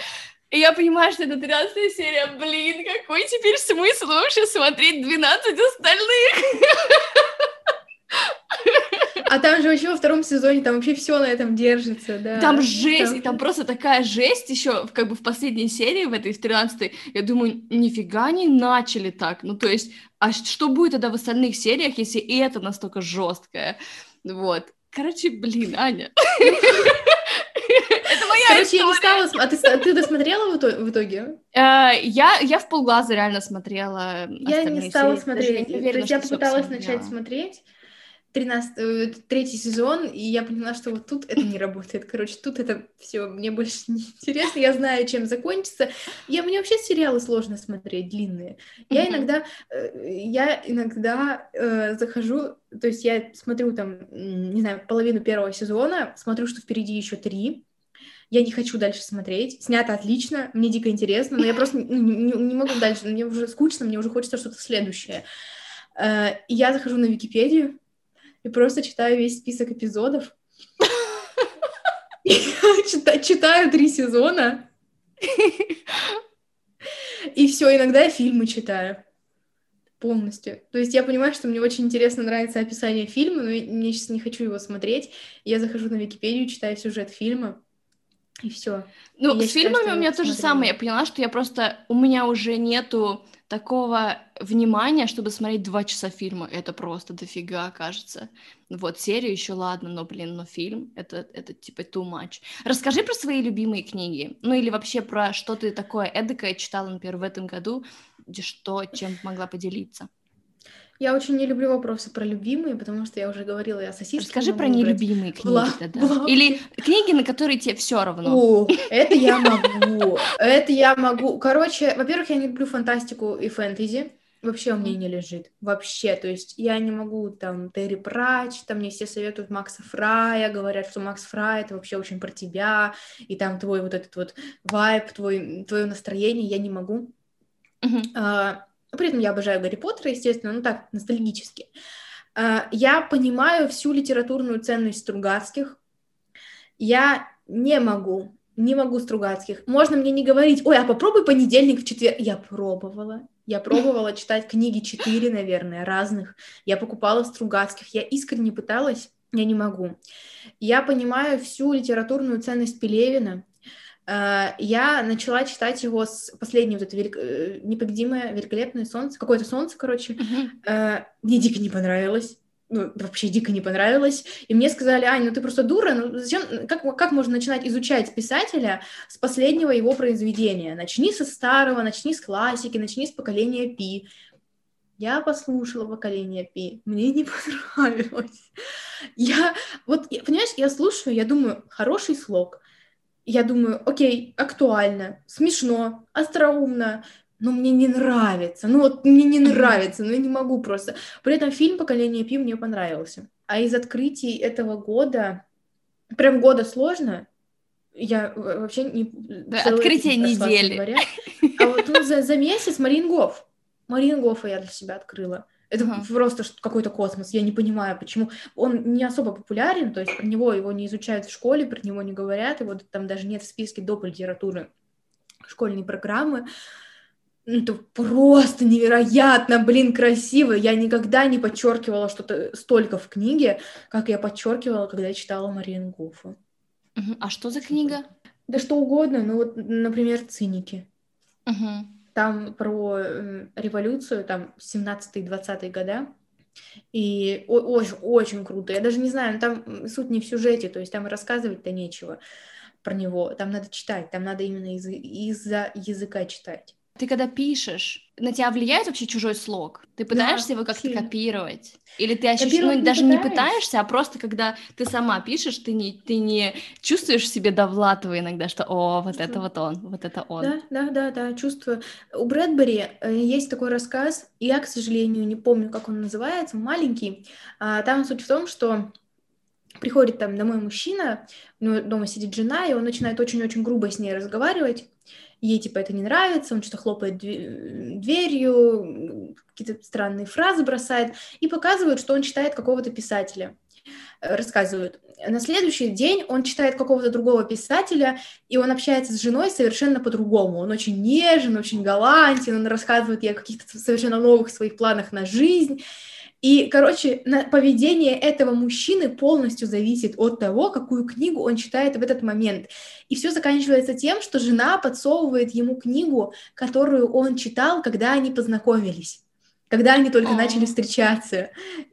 S1: И я понимаю, что это 13 серия. Блин, какой теперь смысл вообще смотреть 12 остальных?
S2: А там же вообще во втором сезоне там вообще все на этом держится, да.
S1: Там жесть, там... и там просто такая жесть еще как бы в последней серии, в этой, в 13 я думаю, нифига они начали так. Ну, то есть, а что будет тогда в остальных сериях, если и это настолько жесткое? Вот. Короче, блин, Аня. *laughs*
S2: Короче, я не стала... А ты, ты досмотрела в итоге?
S1: Uh, я, я в полглаза реально смотрела
S2: Я не стала смотреть. То есть я попыталась начать смотреть, 13, э, третий сезон, и я поняла, что вот тут это не работает. Короче, тут это все мне больше не интересно. Я знаю, чем закончится. Я, мне вообще сериалы сложно смотреть, длинные. Я mm-hmm. иногда, э, я иногда э, захожу, то есть я смотрю там, не знаю, половину первого сезона, смотрю, что впереди еще три, я не хочу дальше смотреть. Снято отлично, мне дико интересно, но я просто не, не, не могу дальше, мне уже скучно, мне уже хочется что-то следующее. Э, и я захожу на Википедию и просто читаю весь список эпизодов. Читаю три сезона. И все, иногда фильмы читаю полностью. То есть я понимаю, что мне очень интересно нравится описание фильма, но я сейчас не хочу его смотреть. Я захожу на Википедию, читаю сюжет фильма, и все.
S1: Ну, с фильмами у меня то же самое. Я поняла, что я просто... У меня уже нету такого внимания, чтобы смотреть два часа фильма. Это просто дофига, кажется. Вот, серию еще ладно, но, блин, но фильм, это, это типа too much. Расскажи про свои любимые книги. Ну, или вообще про что ты такое эдакое читала, например, в этом году, где что, чем могла поделиться.
S2: Я очень не люблю вопросы про любимые, потому что я уже говорила, я сосиски
S1: Расскажи про нелюбимые книги
S2: Бла-
S1: тогда.
S2: бла-
S1: Или книги, на которые тебе все равно.
S2: О, это я могу. Это я могу. Короче, во-первых, я не люблю фантастику и фэнтези. Вообще у меня не лежит. Вообще. То есть я не могу там Терри Прач, там мне все советуют Макса Фрая, говорят, что Макс Фрай это вообще очень про тебя, и там твой вот этот вот вайб, твой, твое настроение, я не могу. А, при этом я обожаю Гарри Поттера, естественно, ну так, ностальгически. А, я понимаю всю литературную ценность Стругацких. Я не могу, не могу Стругацких. Можно мне не говорить, ой, а попробуй понедельник в четверг. Я пробовала. Я пробовала читать книги четыре, наверное, разных. Я покупала Стругацких. Я искренне пыталась, я не могу. Я понимаю всю литературную ценность Пелевина. Э, Я начала читать его с последнего, вот это велик- э, непобедимое, великолепное солнце, какое-то солнце, короче. Э, Мне дико не понравилось. Ну, вообще дико не понравилось. И мне сказали, Ань, ну ты просто дура, ну зачем, как, как можно начинать изучать писателя с последнего его произведения? Начни со старого, начни с классики, начни с поколения Пи. Я послушала поколение Пи, мне не *laughs* понравилось. Я, вот, понимаешь, я слушаю, я думаю, хороший слог. Я думаю, окей, актуально, смешно, остроумно, но мне не нравится. Ну вот мне не нравится, но я не могу просто. При этом фильм «Поколение Пи» мне понравился. А из открытий этого года, прям года сложно, я вообще не...
S1: Да, открытие недели.
S2: А вот ну, за, за месяц Марингоф. Марингофа я для себя открыла. Это
S1: Ага.
S2: просто что- какой-то космос. Я не понимаю, почему. Он не особо популярен, то есть про него его не изучают в школе, про него не говорят, его там даже нет в списке доп. литературы школьной программы. Ну, Это просто невероятно, блин, красиво. Я никогда не подчеркивала что-то столько в книге, как я подчеркивала, когда я читала Мариенгофа.
S1: Мгм. А что за книга?
S2: Да что угодно, ну вот, например, «Циники».
S1: Мгм.
S2: Там про э, революцию, там 17-20 года. И очень, очень круто. Я даже не знаю, ну, там суть не в сюжете, то есть там рассказывать-то нечего про него. Там надо читать, там надо именно из- из-за языка читать.
S1: Ты когда пишешь, на тебя влияет вообще чужой слог? Ты пытаешься его как-то
S2: сильно.
S1: копировать? Или ты ощущаешь, ну
S2: не
S1: даже не
S2: пытаюсь.
S1: пытаешься, а просто когда ты сама пишешь, ты не, ты не чувствуешь в себе Довлатова иногда, что о, вот это
S2: Чувствую.
S1: вот он, вот это он.
S2: Да, да, да, да, чувствую. У Брэдбери э, есть такой рассказ, я, к сожалению, не помню, как он называется, маленький. А, Там суть в том, что приходит там домой мужчина, у него дома сидит жена, и он начинает очень-очень грубо с ней разговаривать. Ей, типа, это не нравится, он что-то хлопает дверью, какие-то странные фразы бросает, и показывают, что он читает какого-то писателя. Э, Рассказывают. На следующий день он читает какого-то другого писателя, и он общается с женой совершенно по-другому. Он очень нежен, очень галантен, он рассказывает ей о каких-то совершенно новых своих планах на жизнь. И, короче, поведение этого мужчины полностью зависит от того, какую книгу он читает в этот момент. И все заканчивается тем, что жена подсовывает ему книгу, которую он читал, когда они познакомились. Когда они только начали встречаться.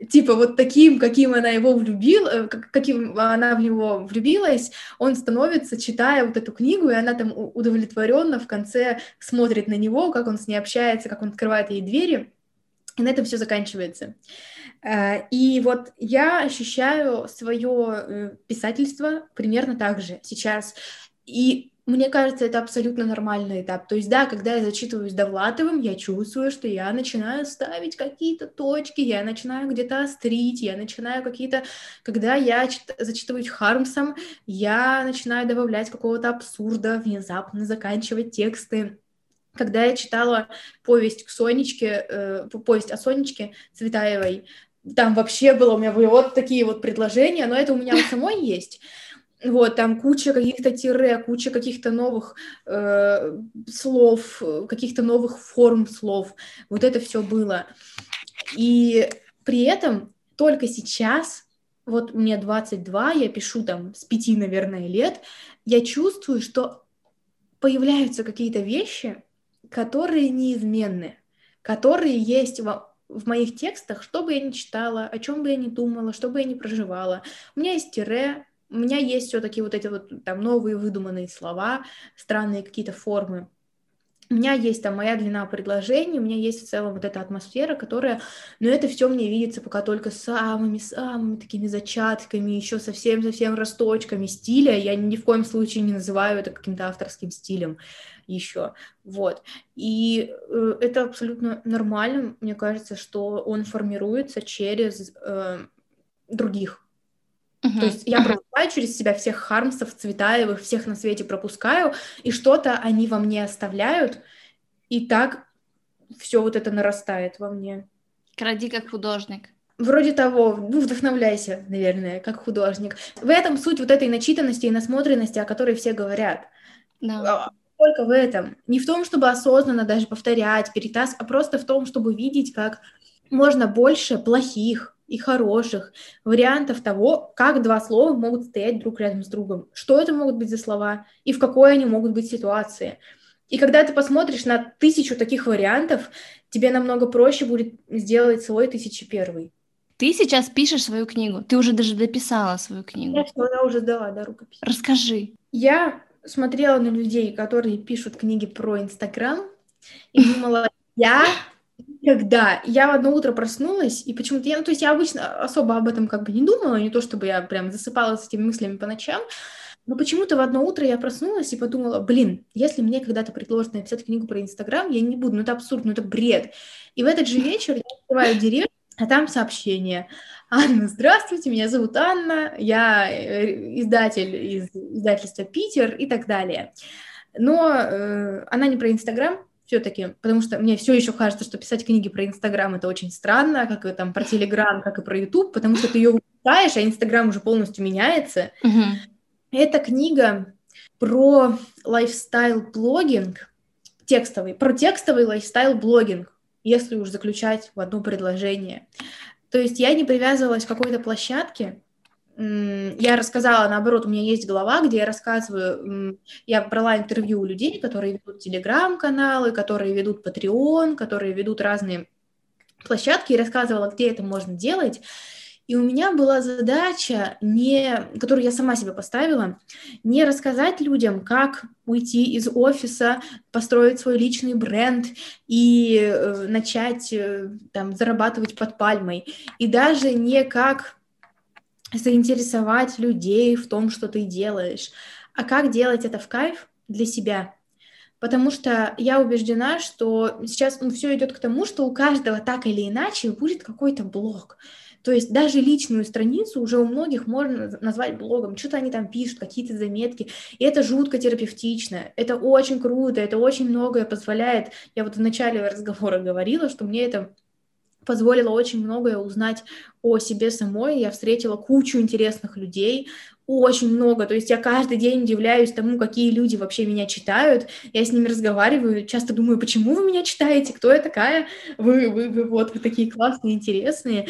S2: Типа вот таким, каким она его влюбила, э, как- каким она в него влюбилась, он становится, читая вот эту книгу, и она там удовлетворенно в конце смотрит на него, как он с ней общается, как он открывает ей двери. И на этом все заканчивается. Э, И вот я ощущаю свое писательство примерно так же сейчас. И мне кажется, это абсолютно нормальный этап. То есть, да, когда я зачитываюсь Довлатовым, я чувствую, что я начинаю ставить какие-то точки, я начинаю где-то острить, я начинаю какие-то... Когда я чит- зачитываюсь Хармсом, я начинаю добавлять какого-то абсурда, внезапно заканчивать тексты. Когда я читала повесть к Сонечке, э, по- повесть о Сонечке Цветаевой, там вообще было, у меня были вот такие вот предложения, но это у меня у самой есть. Вот, там куча каких-то тире, куча каких-то новых э, слов, каких-то новых форм слов. Вот это все было. И при этом только сейчас, вот мне 22, я пишу там с 5, наверное, лет, я чувствую, что появляются какие-то вещи, которые неизменны, которые есть во, в моих текстах, что бы я ни читала, о чем бы я ни думала, что бы я ни проживала. У меня есть тире, у меня есть все-таки вот эти вот там новые выдуманные слова, странные какие-то формы. у меня есть там моя длина предложений, у меня есть в целом вот эта атмосфера, которая, но это все мне видится пока только самыми-самыми такими зачатками, еще совсем-совсем росточками стиля. Я ни в коем случае не называю это каким-то авторским стилем еще, вот. И э, это абсолютно нормально, мне кажется, что он формируется через э, других Uh-huh. То есть я пропускаю через себя всех Хармсов, Цветаевых, всех на свете пропускаю, и что-то они во мне оставляют, и так все вот это нарастает во мне.
S1: Кради как художник.
S2: Вроде того, ну, вдохновляйся, наверное, как художник. В этом суть вот этой начитанности и насмотренности, о которой все говорят. Да. Только в этом. Не в том, чтобы осознанно даже повторять, перетас, а просто в том, чтобы видеть, как можно больше плохих, и хороших вариантов того, как два слова могут стоять друг рядом с другом, что это могут быть за слова и в какой они могут быть ситуации. И когда ты посмотришь на тысячу таких вариантов, тебе намного проще будет сделать свой тысячи первый.
S1: Ты сейчас пишешь свою книгу, ты уже даже дописала свою книгу.
S2: Я она уже сдала, да, рукопись.
S1: Расскажи.
S2: Я смотрела на людей, которые пишут книги про Инстаграм, и *laughs* думала, я когда я в одно утро проснулась, и почему-то я, ну, то есть я обычно особо об этом как бы не думала, не то чтобы я прям засыпала с этими мыслями по ночам, но почему-то в одно утро я проснулась и подумала, блин, если мне когда-то предложат написать книгу про Инстаграм, я не буду, ну это абсурд, ну это бред. И в этот же вечер я открываю директ, а там сообщение. Анна, здравствуйте, меня зовут Анна, я э, издатель из издательства Питер и так далее. Но э, она не про Инстаграм, все-таки, потому что мне все еще кажется, что писать книги про Инстаграм это очень странно, как и там про Телеграм, как и про Ютуб, потому что ты ее выпускаешь, а Инстаграм уже полностью меняется. Uh-huh. Эта книга про lifestyle blogging, текстовый, про текстовый lifestyle blogging, если уж заключать в одно предложение. То есть я не привязывалась к какой-то площадке, я рассказала, наоборот, у меня есть глава, где я рассказываю, я брала интервью у людей, которые ведут телеграм-каналы, которые ведут Patreon, которые ведут разные площадки, и рассказывала, где это можно делать. И у меня была задача, не, которую я сама себе поставила, не рассказать людям, как уйти из офиса, построить свой личный бренд и э, начать э, там, зарабатывать под пальмой. И даже не как заинтересовать людей в том, что ты делаешь. А как делать это в кайф для себя? Потому что я убеждена, что сейчас ну, все идет к тому, что у каждого так или иначе будет какой-то блог. То есть даже личную страницу уже у многих можно назвать блогом. Что-то они там пишут, какие-то заметки. И это жутко терапевтично. Это очень круто, это очень многое позволяет. Я вот в начале разговора говорила, что мне это позволило очень многое узнать о себе самой. Я встретила кучу интересных людей, очень много. То есть я каждый день удивляюсь тому, какие люди вообще меня читают. Я с ними разговариваю, часто думаю, почему вы меня читаете, кто я такая? Вы, вы, вы вот, вы такие классные, интересные.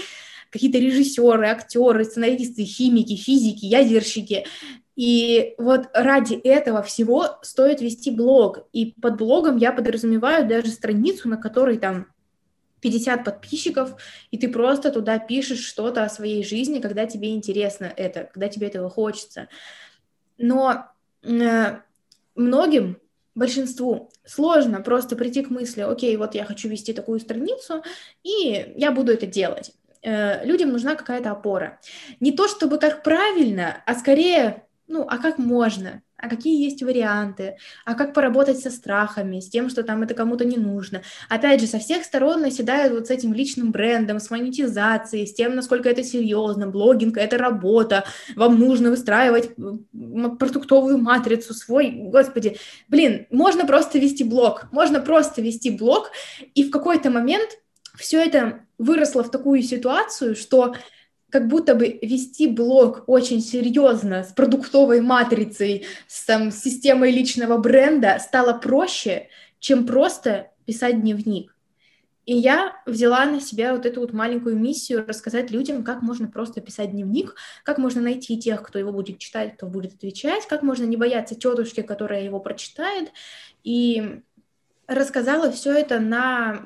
S2: Какие-то режиссеры, актеры, сценаристы, химики, физики, ядерщики. И вот ради этого всего стоит вести блог. И под блогом я подразумеваю даже страницу, на которой там 50 подписчиков, и ты просто туда пишешь что-то о своей жизни, когда тебе интересно это, когда тебе этого хочется. Но э, многим, большинству, сложно просто прийти к мысли, окей, вот я хочу вести такую страницу, и я буду это делать. Э, людям нужна какая-то опора. Не то чтобы как правильно, а скорее, ну, а как можно а какие есть варианты, а как поработать со страхами, с тем, что там это кому-то не нужно. Опять же, со всех сторон наседают вот с этим личным брендом, с монетизацией, с тем, насколько это серьезно, блогинг — это работа, вам нужно выстраивать продуктовую матрицу свой, господи, блин, можно просто вести блог, можно просто вести блог, и в какой-то момент все это выросло в такую ситуацию, что как будто бы вести блог очень серьезно, с продуктовой матрицей, с там, системой личного бренда стало проще, чем просто писать дневник. И я взяла на себя вот эту вот маленькую миссию рассказать людям, как можно просто писать дневник, как можно найти тех, кто его будет читать, кто будет отвечать, как можно не бояться тетушки, которая его прочитает. И рассказала все это на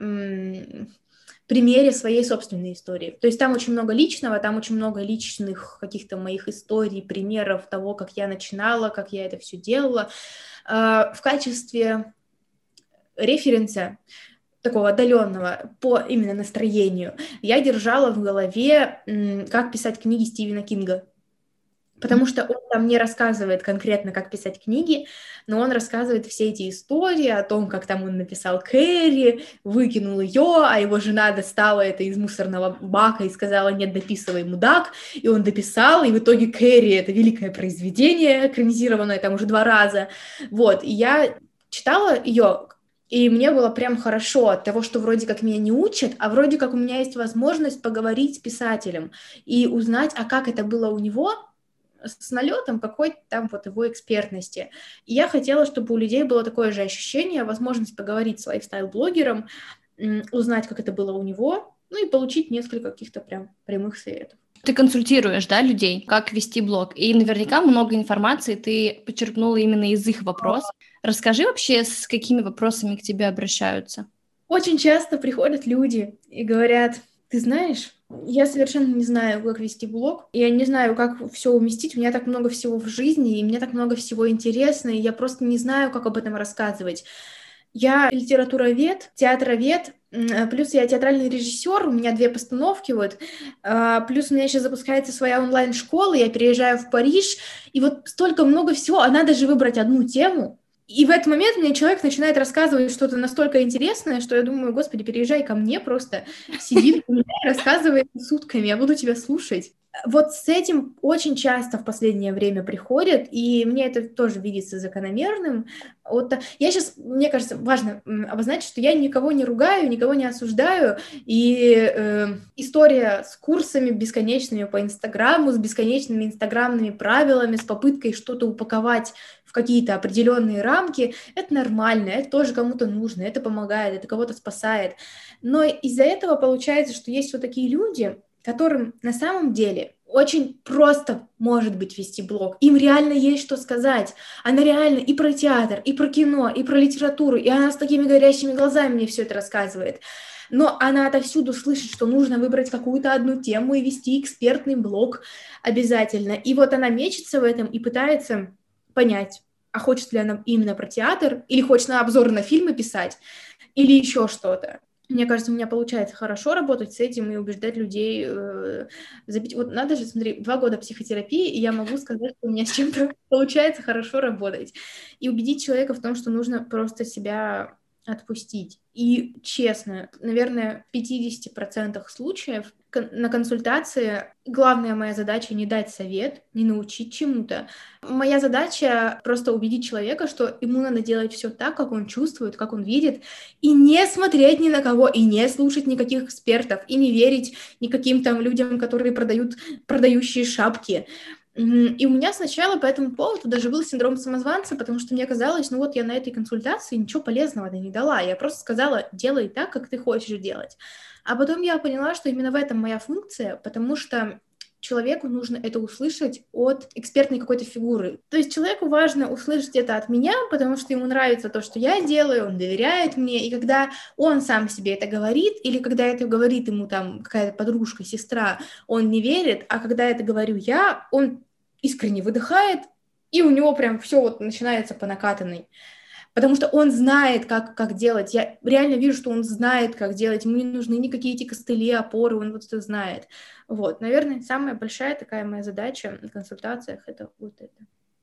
S2: примере своей собственной истории. То есть там очень много личного, там очень много личных каких-то моих историй, примеров того, как я начинала, как я это все делала. А, в качестве референса, такого отдаленного по именно настроению, я держала в голове, как писать книги Стивена Кинга. Потому что он там не рассказывает конкретно, как писать книги, но он рассказывает все эти истории о том, как там он написал Кэрри, выкинул ее, а его жена достала это из мусорного бака и сказала, нет, дописывай, мудак, и он дописал, и в итоге Кэрри — это великое произведение, экранизированное там уже два раза, вот, и я читала ее, и мне было прям хорошо от того, что вроде как меня не учат, а вроде как у меня есть возможность поговорить с писателем и узнать, а как это было у него, с налетом какой-то там вот его экспертности. И я хотела, чтобы у людей было такое же ощущение, возможность поговорить с лайфстайл-блогером, узнать, как это было у него, ну и получить несколько каких-то прям прямых советов.
S1: Ты консультируешь, да, людей, как вести блог, и наверняка много информации ты почерпнула именно из их вопросов. Расскажи вообще, с какими вопросами к тебе обращаются?
S2: Очень часто приходят люди и говорят, ты знаешь, я совершенно не знаю, как вести блог. Я не знаю, как все уместить. У меня так много всего в жизни, и мне так много всего интересно, и я просто не знаю, как об этом рассказывать. Я литературовед, театровед, плюс я театральный режиссер, у меня две постановки вот, а, плюс у меня сейчас запускается своя онлайн-школа, я переезжаю в Париж, и вот столько много всего, а надо же выбрать одну тему, и в этот момент мне человек начинает рассказывать что-то настолько интересное, что я думаю, господи, переезжай ко мне, просто сиди у меня и рассказывай сутками, я буду тебя слушать. Вот с этим очень часто в последнее время приходят, и мне это тоже видится закономерным. Вот я сейчас, мне кажется, важно обозначить, что я никого не ругаю, никого не осуждаю, и э, история с курсами бесконечными по Инстаграму, с бесконечными инстаграмными правилами, с попыткой что-то упаковать в какие-то определенные рамки, это нормально, это тоже кому-то нужно, это помогает, это кого-то спасает. Но из-за этого получается, что есть вот такие люди, которым на самом деле очень просто может быть вести блог. Им реально есть что сказать. Она реально и про театр, и про кино, и про литературу, и она с такими горящими глазами мне все это рассказывает. Но она отовсюду слышит, что нужно выбрать какую-то одну тему и вести экспертный блог обязательно. И вот она мечется в этом и пытается понять, а хочет ли она именно про театр, или хочет на обзоры на фильмы писать, или еще что-то. Мне кажется, у меня получается хорошо работать с этим и убеждать людей э, забить. Вот надо же, смотри, два года психотерапии, и я могу сказать, что у меня с чем-то *laughs* получается хорошо работать. И убедить человека в том, что нужно просто себя отпустить. И честно, наверное, в 50% случаев на консультации главная моя задача не дать совет, не научить чему-то. Моя задача просто убедить человека, что ему надо делать все так, как он чувствует, как он видит, и не смотреть ни на кого, и не слушать никаких экспертов, и не верить никаким там людям, которые продают продающие шапки. И у меня сначала по этому поводу даже был синдром самозванца, потому что мне казалось, ну вот я на этой консультации ничего полезного не дала. Я просто сказала, делай так, как ты хочешь делать. А потом я поняла, что именно в этом моя функция, потому что человеку нужно это услышать от экспертной какой-то фигуры. То есть человеку важно услышать это от меня, потому что ему нравится то, что я делаю, он доверяет мне, и когда он сам себе это говорит, или когда это говорит ему там какая-то подружка, сестра, он не верит, а когда это говорю я, он искренне выдыхает, и у него прям все вот начинается по накатанной. Потому что он знает, как, как делать. Я реально вижу, что он знает, как делать. Ему не нужны никакие эти костыли, опоры, он вот это знает. Вот, наверное, самая большая такая моя задача на консультациях — это вот это.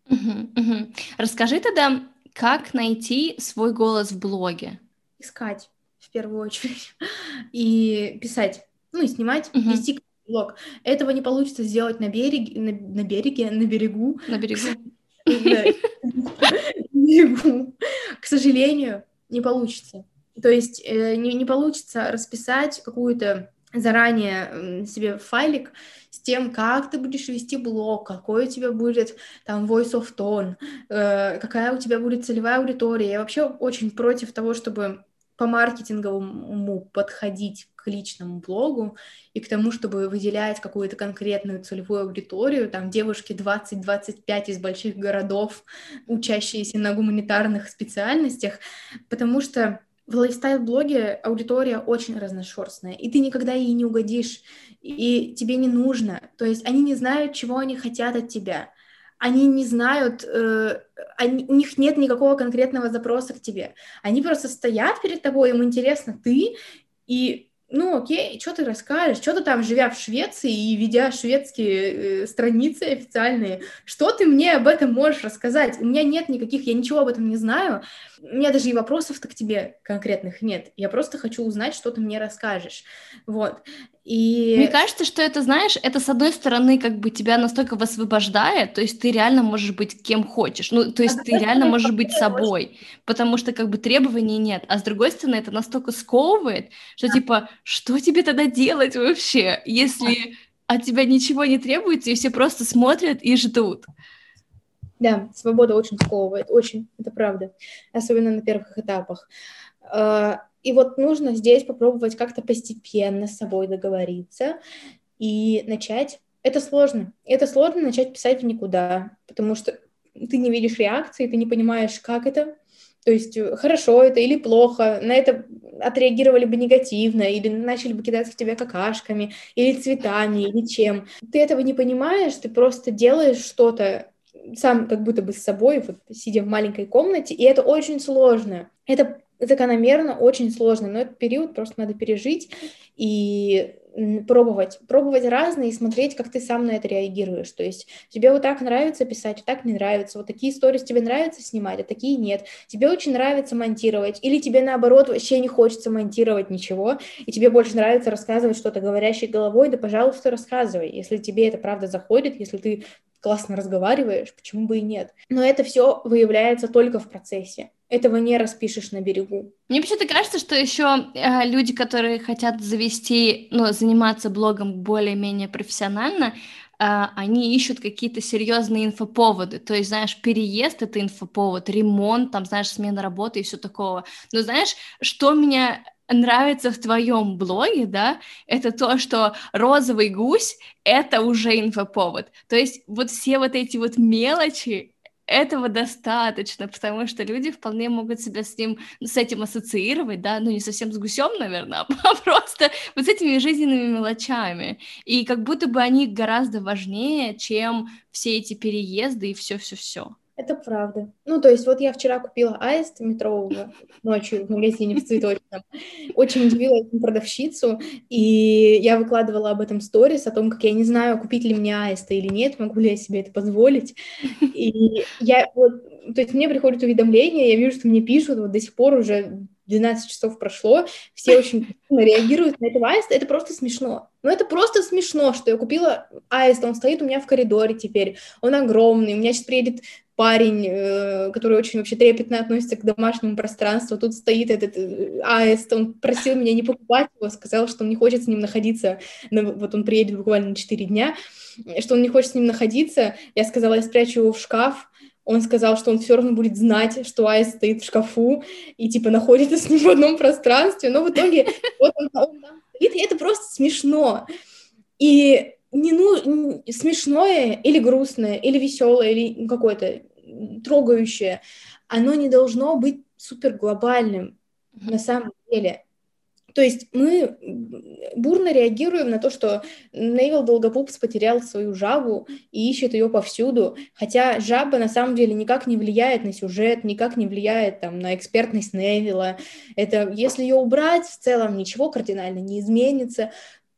S1: Uh-huh, uh-huh. Расскажи тогда, как найти свой голос в блоге?
S2: Искать, в первую очередь, *laughs* и писать, ну и снимать, uh-huh. вести блог. Этого не получится сделать на береге, на, на береге, на берегу.
S1: На берегу. *laughs*
S2: берегу. К сожалению, не получится. То есть э, не, не получится расписать какую-то заранее себе файлик с тем, как ты будешь вести блог, какой у тебя будет там voice of tone, э, какая у тебя будет целевая аудитория. Я вообще очень против того, чтобы по маркетинговому подходить к личному блогу и к тому, чтобы выделять какую-то конкретную целевую аудиторию, там девушки 20-25 из больших городов, учащиеся на гуманитарных специальностях, потому что в лайфстайл-блоге аудитория очень разношерстная, и ты никогда ей не угодишь, и тебе не нужно. То есть они не знают, чего они хотят от тебя они не знают, э, они, у них нет никакого конкретного запроса к тебе. Они просто стоят перед тобой, им интересно ты, и ну окей, что ты расскажешь, что ты там, живя в Швеции и ведя шведские э, страницы официальные, что ты мне об этом можешь рассказать? У меня нет никаких, я ничего об этом не знаю, у меня даже и вопросов-то к тебе конкретных нет, я просто хочу узнать, что ты мне расскажешь, вот. И...
S1: Мне кажется, что это, знаешь, это с одной стороны как бы тебя настолько высвобождает, то есть ты реально можешь быть кем хочешь, ну, то есть а ты реально можешь быть собой, потому что как бы требований нет, а с другой стороны это настолько сковывает, что типа, что тебе тогда делать вообще, если от тебя ничего не требуется, и все просто смотрят и ждут.
S2: Да, свобода очень сковывает, очень, это правда, особенно на первых этапах. А, и вот нужно здесь попробовать как-то постепенно с собой договориться и начать. Это сложно. Это сложно начать писать в никуда, потому что ты не видишь реакции, ты не понимаешь, как это, то есть э, хорошо это или плохо, на это отреагировали бы негативно, или начали бы кидаться в тебя какашками, или цветами, или чем. Ты этого не понимаешь, ты просто делаешь что-то сам как будто бы с собой, вот сидя в маленькой комнате, и это очень сложно. Это закономерно очень сложно, но этот период просто надо пережить и пробовать, пробовать разные и смотреть, как ты сам на это реагируешь. То есть тебе вот так нравится писать, вот так не нравится, вот такие истории тебе нравится снимать, а такие нет. Тебе очень нравится монтировать, или тебе наоборот вообще не хочется монтировать ничего, и тебе больше нравится рассказывать что-то говорящей головой, да, пожалуйста, рассказывай. Если тебе это правда заходит, если ты классно разговариваешь, почему бы и нет. Но это все выявляется только в процессе. Этого не распишешь на берегу.
S1: Мне почему-то кажется, что еще э, люди, которые хотят завести, ну, заниматься блогом более-менее профессионально, э, они ищут какие-то серьезные инфоповоды. То есть, знаешь, переезд это инфоповод, ремонт, там, знаешь, смена работы и все такого. Но знаешь, что меня нравится в твоем блоге, да, это то, что розовый гусь — это уже инфоповод. То есть вот все вот эти вот мелочи, этого достаточно, потому что люди вполне могут себя с ним, с этим ассоциировать, да, ну не совсем с гусем, наверное, *laughs* а просто вот с этими жизненными мелочами. И как будто бы они гораздо важнее, чем все эти переезды и все-все-все.
S2: Это правда. Ну, то есть вот я вчера купила аист метрового ночью в магазине в цветочном. Очень удивила продавщицу, и я выкладывала об этом сторис, о том, как я не знаю, купить ли мне аиста или нет, могу ли я себе это позволить. И я вот, то есть мне приходят уведомления, я вижу, что мне пишут, вот до сих пор уже 12 часов прошло, все очень реагируют на этого аиста, это просто смешно. Ну, это просто смешно, что я купила аист, он стоит у меня в коридоре теперь, он огромный, у меня сейчас приедет парень, э, который очень вообще трепетно относится к домашнему пространству, тут стоит этот э, аист, он просил меня не покупать его, сказал, что он не хочет с ним находиться, вот он приедет буквально на 4 дня, что он не хочет с ним находиться, я сказала, я спрячу его в шкаф, он сказал, что он все равно будет знать, что аист стоит в шкафу и, типа, находится с ним в одном пространстве, но в итоге вот он, он там стоит, и это просто смешно. И не ну, смешное или грустное, или веселое, или какое-то трогающее, оно не должно быть супер глобальным на самом деле. То есть мы бурно реагируем на то, что Невил Долгопупс потерял свою жабу и ищет ее повсюду, хотя жаба на самом деле никак не влияет на сюжет, никак не влияет там, на экспертность Невилла. Это, если ее убрать, в целом ничего кардинально не изменится.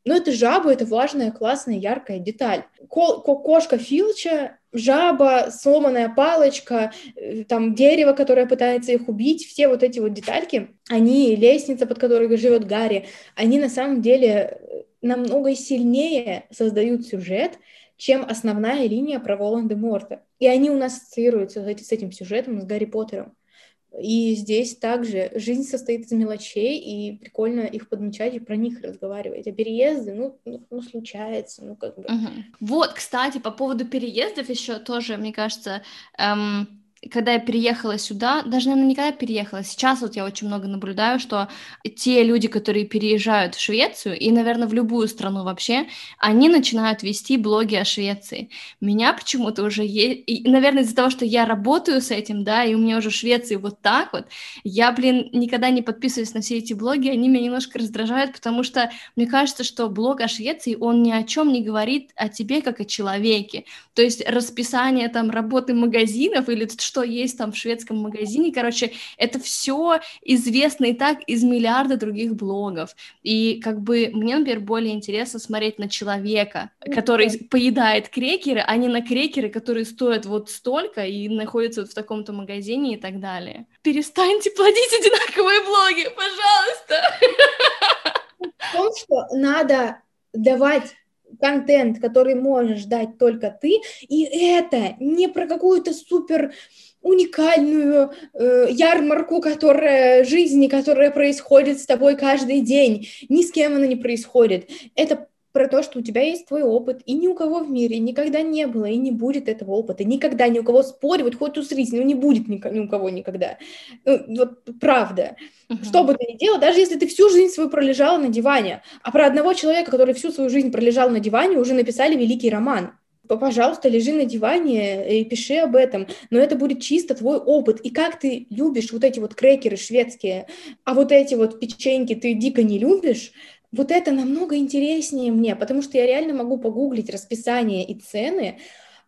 S2: Но это жаба, это важная, классная, яркая деталь. Ко- кошка Филча, жаба, сломанная палочка, э, там дерево, которое пытается их убить, все вот эти вот детальки, они, лестница, под которой живет Гарри, они на самом деле э, намного сильнее создают сюжет, чем основная линия про Волан-де-Морта. И они у нас ассоциируются с этим сюжетом, с Гарри Поттером. И здесь также жизнь состоит из мелочей, и прикольно их подмечать и про них разговаривать. А переезды, ну, ну, ну случается, ну как бы.
S1: Угу. Вот, кстати, по поводу переездов еще тоже, мне кажется, эм, когда я переехала сюда, даже, наверное, никогда переехала, сейчас вот я очень много наблюдаю, что те люди, которые переезжают в Швецию и, наверное, в любую страну вообще, они начинают вести блоги о Швеции. Меня почему-то уже есть, и, наверное, из-за того, что я работаю с этим, да, и у меня уже в Швеции вот так вот, я, блин, никогда не подписываюсь на все эти блоги, они меня немножко раздражают, потому что мне кажется, что блог о Швеции, он ни о чем не говорит о тебе как о человеке. То есть расписание там работы магазинов или что есть там в шведском магазине, короче, это все известно и так из миллиарда других блогов. И как бы мне, например, более интересно смотреть на человека, который поедает крекеры, а не на крекеры, которые стоят вот столько и находятся вот в таком-то магазине и так далее. Перестаньте плодить одинаковые блоги, пожалуйста!
S2: В том, что надо давать контент, который можешь дать только ты, и это не про какую-то супер уникальную э, ярмарку, которая жизни, которая происходит с тобой каждый день. Ни с кем она не происходит. Это про то, что у тебя есть твой опыт, и ни у кого в мире никогда не было и не будет этого опыта, никогда ни у кого споривать, хоть усрись, ну не будет ни, ни у кого никогда. Ну, вот правда. Uh-huh. Что бы ты ни делал, даже если ты всю жизнь свою пролежала на диване, а про одного человека, который всю свою жизнь пролежал на диване, уже написали великий роман пожалуйста, лежи на диване и пиши об этом, но это будет чисто твой опыт, и как ты любишь вот эти вот крекеры шведские, а вот эти вот печеньки ты дико не любишь, вот это намного интереснее мне, потому что я реально могу погуглить расписание и цены,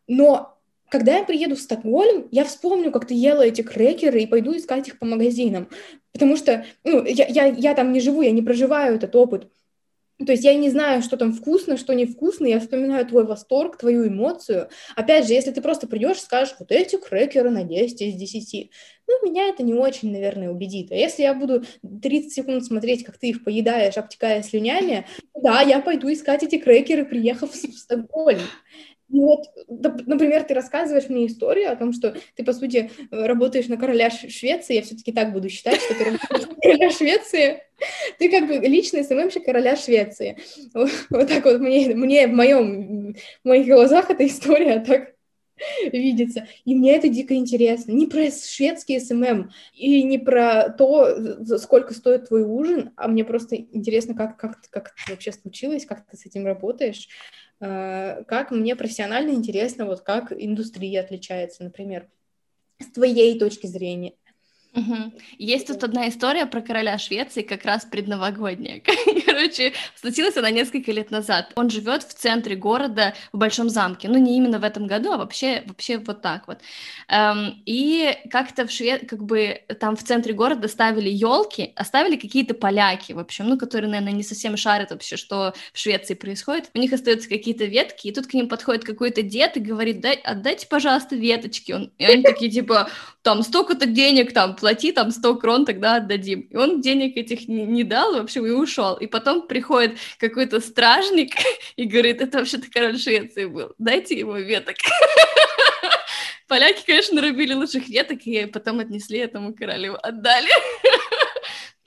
S2: но когда я приеду в Стокгольм, я вспомню, как ты ела эти крекеры и пойду искать их по магазинам, потому что ну, я, я, я там не живу, я не проживаю этот опыт. То есть я не знаю, что там вкусно, что невкусно, я вспоминаю твой восторг, твою эмоцию. Опять же, если ты просто придешь и скажешь, вот эти крекеры на 10 из 10, ну, меня это не очень, наверное, убедит. А если я буду 30 секунд смотреть, как ты их поедаешь, обтекая слюнями, да, я пойду искать эти крекеры, приехав в Стокгольм. И вот, например, ты рассказываешь мне историю о том, что ты, по сути, работаешь на короля Швеции, я все-таки так буду считать, что ты работаешь на короля Швеции, ты как бы личный СММщик короля Швеции. Вот, вот так вот мне, мне в, моем, в моих глазах эта история так *laughs* видится. И мне это дико интересно. Не про шведский SMM и не про то, сколько стоит твой ужин, а мне просто интересно, как, как, как это вообще случилось, как ты с этим работаешь, э, как мне профессионально интересно, вот как индустрия отличается, например, с твоей точки зрения.
S1: Угу. Есть тут одна история про короля Швеции, как раз предновогодняя. *laughs* Короче, случилась она несколько лет назад. Он живет в центре города, в Большом замке. Ну, не именно в этом году, а вообще, вообще вот так вот. Эм, и как-то в Шве... как бы там в центре города ставили елки, оставили какие-то поляки, в общем, ну, которые, наверное, не совсем шарят вообще, что в Швеции происходит. У них остаются какие-то ветки, и тут к ним подходит какой-то дед и говорит, Дай, отдайте, пожалуйста, веточки. Он... И они такие, типа, там, столько-то денег, там, плати там 100 крон, тогда отдадим. И он денег этих не, не дал, в общем, и ушел. И потом приходит какой-то стражник *laughs* и говорит, это вообще-то король Швеции был, дайте ему веток. *laughs* Поляки, конечно, нарубили лучших веток, и потом отнесли этому королю, отдали. *laughs*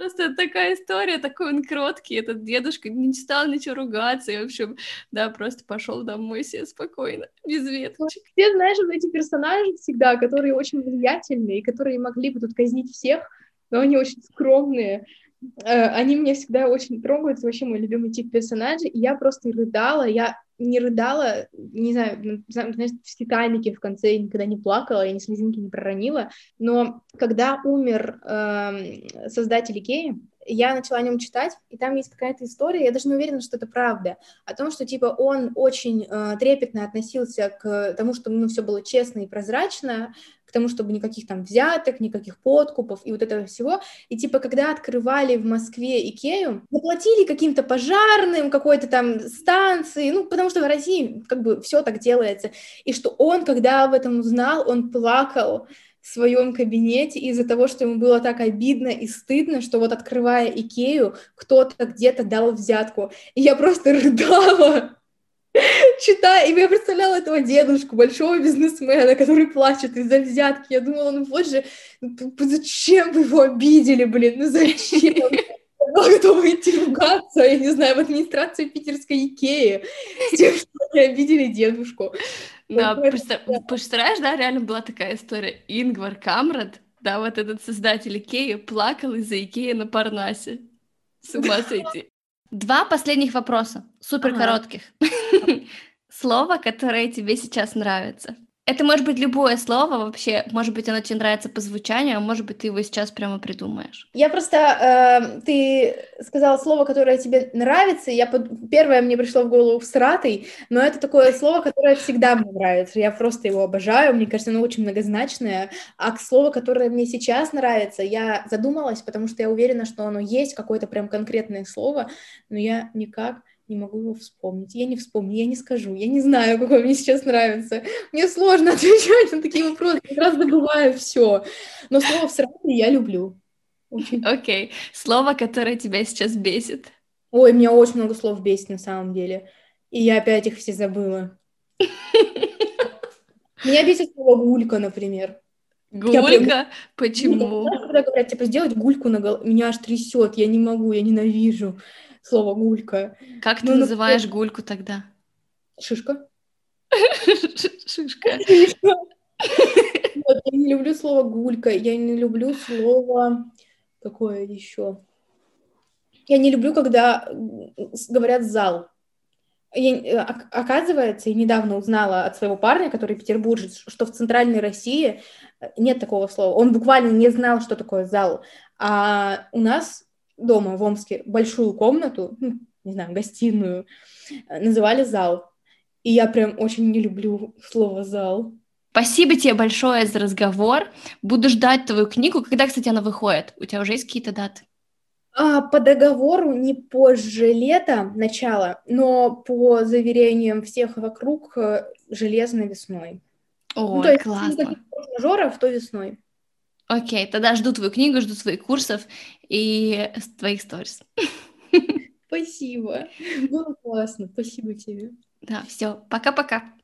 S1: Просто такая история, такой он кроткий, этот дедушка не стал ничего ругаться, и, в общем, да, просто пошел домой себе спокойно, без веточек.
S2: Все, знаешь, вот эти персонажи всегда, которые очень влиятельные, которые могли бы тут казнить всех, но они очень скромные, э, они меня всегда очень трогают, это вообще мой любимый тип персонажей, и я просто рыдала, я не рыдала, не знаю, ну, знаешь, в «Титанике» в конце я никогда не плакала, я ни слезинки не проронила, но когда умер э, создатель Икеи, я начала о нем читать, и там есть какая-то история, я даже не уверена, что это правда, о том, что, типа, он очень э, трепетно относился к тому, что, ну, все было честно и прозрачно, к тому, чтобы никаких там взяток, никаких подкупов и вот этого всего. И типа, когда открывали в Москве Икею, заплатили каким-то пожарным, какой-то там станции, ну, потому что в России как бы все так делается. И что он, когда об этом узнал, он плакал в своем кабинете из-за того, что ему было так обидно и стыдно, что вот открывая Икею, кто-то где-то дал взятку. И я просто рыдала читая, и я представляла этого дедушку, большого бизнесмена, который плачет из-за взятки. Я думала, ну вот же, зачем вы его обидели, блин, ну зачем? Я была готова идти ругаться, я не знаю, в администрацию питерской Икеи с тем, что они обидели дедушку.
S1: Да, представляешь, да, реально была такая история. Ингвар Камрад, да, вот этот создатель Икеи, плакал из-за Икеи на Парнасе. С ума сойти. Два последних вопроса, супер коротких. *laughs* Слово, которое тебе сейчас нравится. Это может быть любое слово вообще, может быть, оно тебе нравится по звучанию, а может быть, ты его сейчас прямо придумаешь.
S2: Я просто, э, ты сказала слово, которое тебе нравится, я под... первое мне пришло в голову «всратый», но это такое слово, которое всегда мне нравится, я просто его обожаю, мне кажется, оно очень многозначное, а к слову, которое мне сейчас нравится, я задумалась, потому что я уверена, что оно есть, какое-то прям конкретное слово, но я никак не могу его вспомнить. Я не вспомню, я не скажу, я не знаю, какой мне сейчас нравится. Мне сложно *laughs* отвечать на такие вопросы, как раз забываю все. Но слово «всратый» я люблю.
S1: Окей. Okay. Слово, которое тебя сейчас бесит.
S2: Ой, меня очень много слов бесит на самом деле. И я опять их все забыла. *laughs* Меня бесит слово «гулька», например.
S1: Гулька? Почему?
S2: Когда говорят, типа, сделать гульку на голове, меня аж трясет, я не могу, я ненавижу слово гулька.
S1: Как ты ну, называешь ну, гульку тогда?
S2: Шишка. *laughs*
S1: Шишка.
S2: Я не люблю слово гулька, я не люблю слово какое еще. Я не люблю, когда говорят зал. Я, оказывается, я недавно узнала от своего парня, который петербуржец, что в центральной России нет такого слова. Он буквально не знал, что такое зал. А у нас дома в Омске большую комнату, ну, не знаю, гостиную, э, называли зал. И я прям очень не люблю слово зал.
S1: Спасибо тебе большое за разговор. Буду ждать твою книгу. Когда, кстати, она выходит? У тебя уже есть какие-то даты?
S2: А, по договору не позже лета, начала, но по заверениям всех вокруг э, железной весной.
S1: Ой, ну, то есть, классно.
S2: мажоров, то весной.
S1: Окей, тогда жду твою книгу, жду твоих курсов и твоих сторис.
S2: Спасибо. Было классно. Спасибо тебе.
S1: Да, все. Пока-пока.